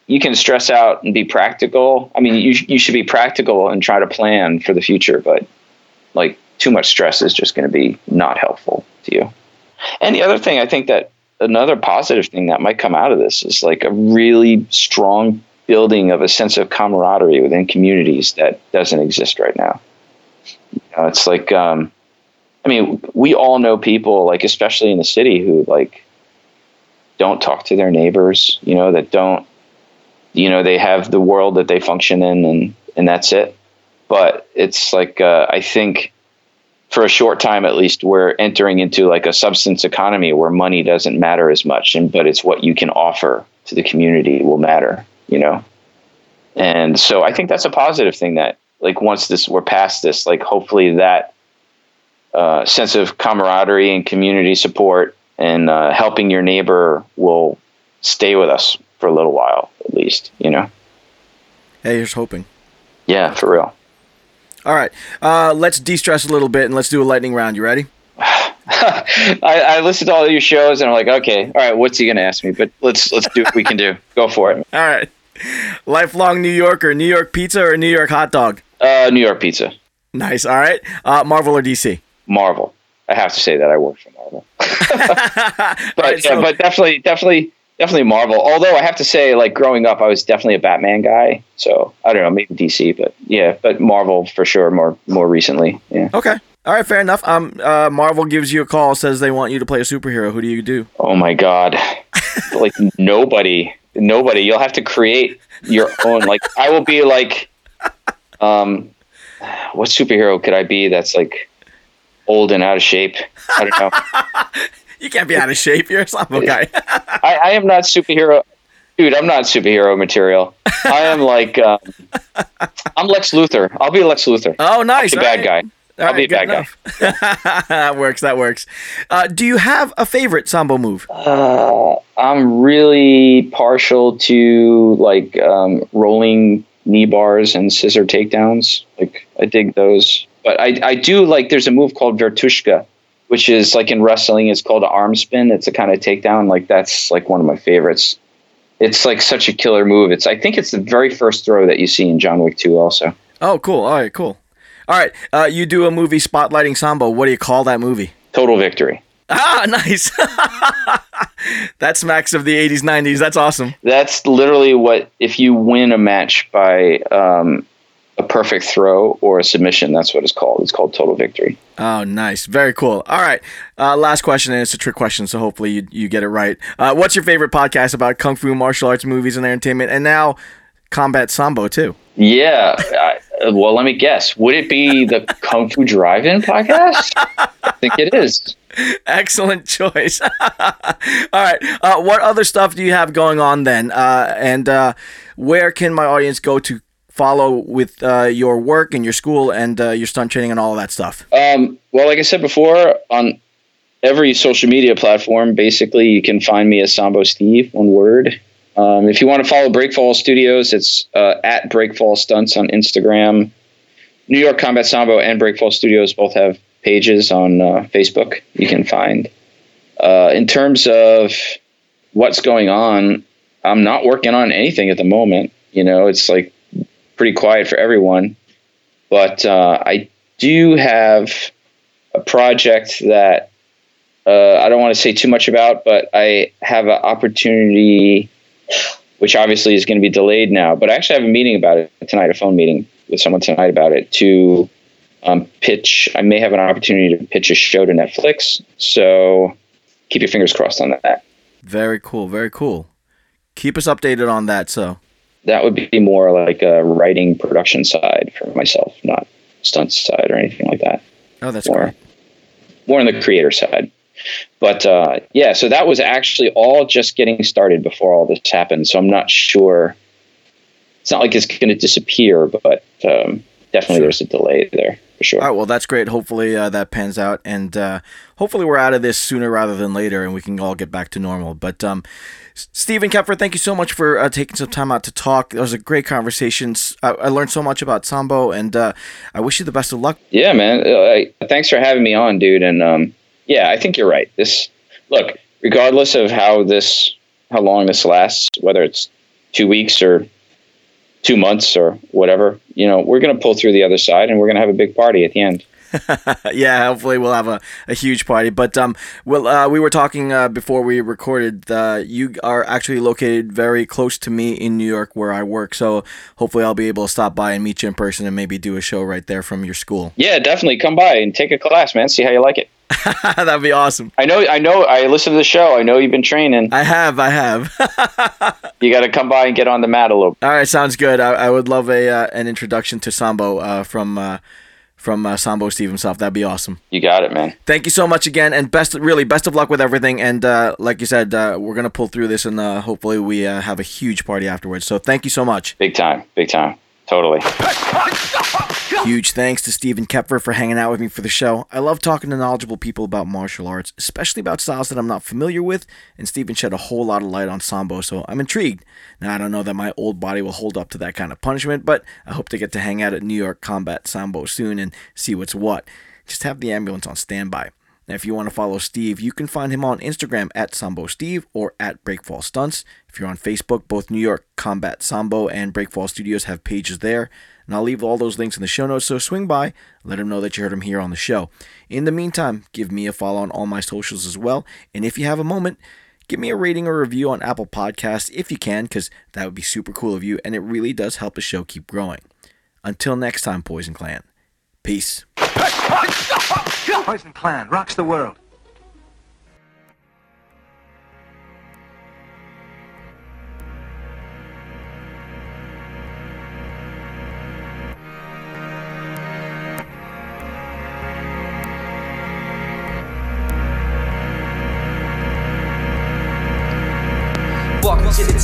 you can stress out and be practical. I mean, you, you should be practical and try to plan for the future, but like too much stress is just going to be not helpful to you. And the other thing, I think that another positive thing that might come out of this is like a really strong building of a sense of camaraderie within communities that doesn't exist right now. You know, it's like, um, I mean, we all know people, like especially in the city, who like don't talk to their neighbors. You know, that don't. You know, they have the world that they function in, and and that's it. But it's like uh, I think for a short time at least, we're entering into like a substance economy where money doesn't matter as much, and but it's what you can offer to the community will matter. You know, and so I think that's a positive thing that like once this we're past this, like hopefully that uh, sense of camaraderie and community support and uh, helping your neighbor will stay with us for a little while at least you know? Hey here's hoping. Yeah for real all right uh, let's de-stress a little bit and let's do a lightning round you ready I, I listened to all of your shows and I'm like, okay, all right, what's he gonna ask me? But let's let's do what we can do. Go for it. All right. Lifelong New Yorker, New York pizza or New York hot dog? Uh, New York pizza. Nice. All right. Uh, Marvel or DC? Marvel. I have to say that I work for Marvel. but Right, yeah, but definitely, definitely, definitely Marvel. Although I have to say, like growing up, I was definitely a Batman guy. So I don't know, maybe DC, but yeah, but Marvel for sure. More more recently, yeah. Okay. All right, fair enough. Um, uh, Marvel gives you a call, says they want you to play a superhero. Who do you do? Oh my god, like nobody, nobody. You'll have to create your own. Like I will be like, um, what superhero could I be that's like old and out of shape? I don't know. You can't be out of shape. You're a Sambo guy. I, I am not superhero, dude. I'm not superhero material. I am like, um, I'm Lex Luthor. I'll be Lex Luthor. oh, nice. the All bad right. guy. All I'll be a bad guy. that works. That works. Uh, do you have a favorite Sambo move? Uh, I'm really partial to like um, rolling knee bars and scissor takedowns. Like I dig those. But I, I do like there's a move called Vertushka, which is like in wrestling, it's called an arm spin. It's a kind of takedown. Like that's like one of my favorites. It's like such a killer move. It's I think it's the very first throw that you see in John Wick 2 also. Oh, cool. All right, cool. All right. Uh, you do a movie spotlighting Sambo. What do you call that movie? Total victory. Ah, nice. That's Max of the 80s, 90s. That's awesome. That's literally what if you win a match by um, a perfect throw or a submission, that's what it's called. It's called total victory. Oh, nice. Very cool. All right. Uh, last question, and it's a trick question, so hopefully you, you get it right. Uh, what's your favorite podcast about kung fu, martial arts, movies, and entertainment? And now, combat sambo too. Yeah. I, well, let me guess. Would it be the Kung Fu Drive-In podcast? I think it is. Excellent choice. All right. Uh, what other stuff do you have going on then? Uh, and uh, where can my audience go to follow with uh, your work and your school and uh, your stunt training and all of that stuff? Um, well, like I said before, on every social media platform, basically, you can find me as Sambo Steve, one word. Um, if you want to follow Breakfall Studios, it's uh, at Breakfall Stunts on Instagram. New York Combat Sambo and Breakfall Studios both have pages on uh, Facebook you can find. Uh, in terms of what's going on, I'm not working on anything at the moment. You know, it's like pretty quiet for everyone. But uh, I do have a project that uh, I don't want to say too much about, but I have an opportunity, which obviously is going to be delayed now. But I actually have a meeting about it tonight, a phone meeting with someone tonight about it to um, pitch. I may have an opportunity to pitch a show to Netflix. So keep your fingers crossed on that. Very cool. Very cool. Keep us updated on that. So that would be more like a writing production side for myself, not stunt side or anything like that. Oh, that's more, great. More on the creator side. But uh, yeah, so that was actually all just getting started before all this happened. So I'm not sure. It's not like it's going to disappear, but um, definitely sure. there's a delay there for sure. All right, well, that's great. Hopefully uh, that pans out, and uh, hopefully we're out of this sooner rather than later, and we can all get back to normal. But um, Stephen Koepfer, thank you so much for uh, taking some time out to talk. It was a great conversation. I, I learned so much about Sambo, and uh, I wish you the best of luck. Yeah, man. Uh, thanks for having me on, dude. And um, yeah, I think you're right. This look, regardless of how this, how long this lasts, whether it's two weeks or two months or whatever, you know, we're going to pull through the other side, and we're going to have a big party at the end. yeah, hopefully we'll have a, a huge party. But um, well, uh, we were talking uh, before we recorded. Uh, you are actually located very close to me in New York, where I work. So hopefully I'll be able to stop by and meet you in person and maybe do a show right there from your school. Yeah, definitely come by and take a class, man. See how you like it. That'd be awesome. I know. I know. I listen to the show. I know you've been training. I have. I have. you got to come by and get on the mat a little. All right, sounds good. I, I would love a uh, an introduction to Sambo uh, from uh, from uh, Sambo Steve himself. That'd be awesome. You got it, man. Thank you so much again, and best really best of luck with everything. And uh, like you said, uh, we're gonna pull through this, and uh, hopefully we uh, have a huge party afterwards. So thank you so much. Big time, big time, totally. Huge thanks to Stephen Koepfer for hanging out with me for the show. I love talking to knowledgeable people about martial arts, especially about styles that I'm not familiar with, and Stephen shed a whole lot of light on Sambo, so I'm intrigued. Now, I don't know that my old body will hold up to that kind of punishment, but I hope to get to hang out at New York Combat Sambo soon and see what's what. Just have the ambulance on standby. Now, if you want to follow Steve, you can find him on Instagram at Sambo Steve or at Breakfall Stunts. If you're on Facebook, both New York Combat Sambo and Breakfall Studios have pages there and I'll leave all those links in the show notes, so swing by, let them know that you heard them here on the show. In the meantime, give me a follow on all my socials as well, and if you have a moment, give me a rating or review on Apple Podcasts if you can, because that would be super cool of you, and it really does help the show keep growing. Until next time, Poison Clan. Peace. Poison Clan rocks the world.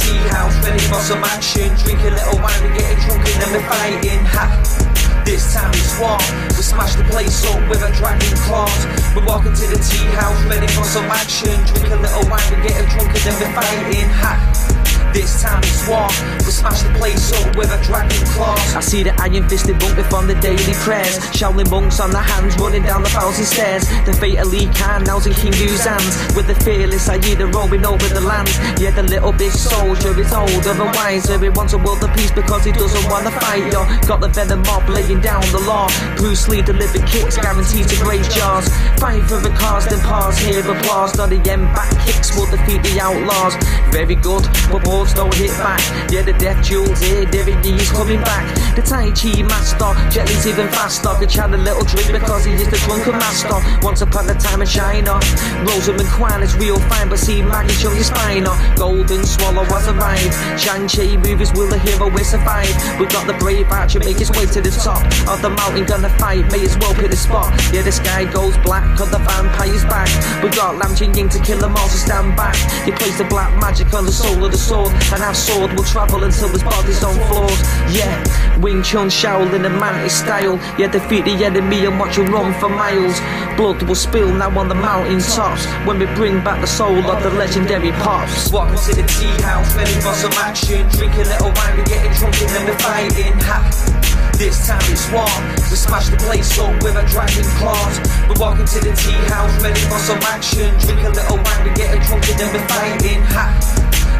Tea house, ready for some action. Drink a little wine, we getting drunk and then we're fighting. Ha! This time it's war. We smash the place up with a dragon claws. We're walking to the tea house, ready for some action. Drink a little wine, we getting drunk and then we're fighting. Ha! This time it's war. We smash the place up with a dragon claws. I see the iron fisted monk from the daily prayers. Shaolin monks on the hands running down the thousand stairs. The fatally kind now's in King Hu's hands. With the fearless Aida roaming over the land. Yeah, the little big soldier is older and wiser. He wants a world of peace because he doesn't want to fight. Yo, got the venom mob blade down the law. Bruce Lee delivered kicks, guaranteed to break jaws. Fight for the cause, then pause, hear applause. Not the end back kicks will defeat the outlaws. Very good, but balls don't hit back. Yeah, the death jewels here, Derek Lee's coming back. The Tai Chi master, Jet Li's even faster. Could chat a little drink because he is the drunken master. Once upon a time in China, Rosamund Kwan is real fine, but see Maggie show your spine. Golden Swallow was arrived. Shang-Chi movies will the hero will survive. We got the brave archer make his way to the top of the mountain, gonna fight. May as well pick the spot. Yeah, the sky goes black, cause the vampire's back. We got Lam Ching Ying to kill them all, so stand back. He plays the black magic on the soul of the sword, and our sword will travel until his body's on floors. Yeah, Wing Chun Shaolin and Mantis style. Yeah, defeat the enemy and watch him run for miles. Blood will spill now on the mountain tops when we bring back the soul of the legendary pops. Welcome to the tea house, ready for some action. Drink a little wine, we getting drunk and then we're fighting. Ha. This time it's war. We smash the place up with a dragon claws. We're walking to the tea house, ready for some action. Drink a little wine, we getting drunk and then we're fighting. Ha.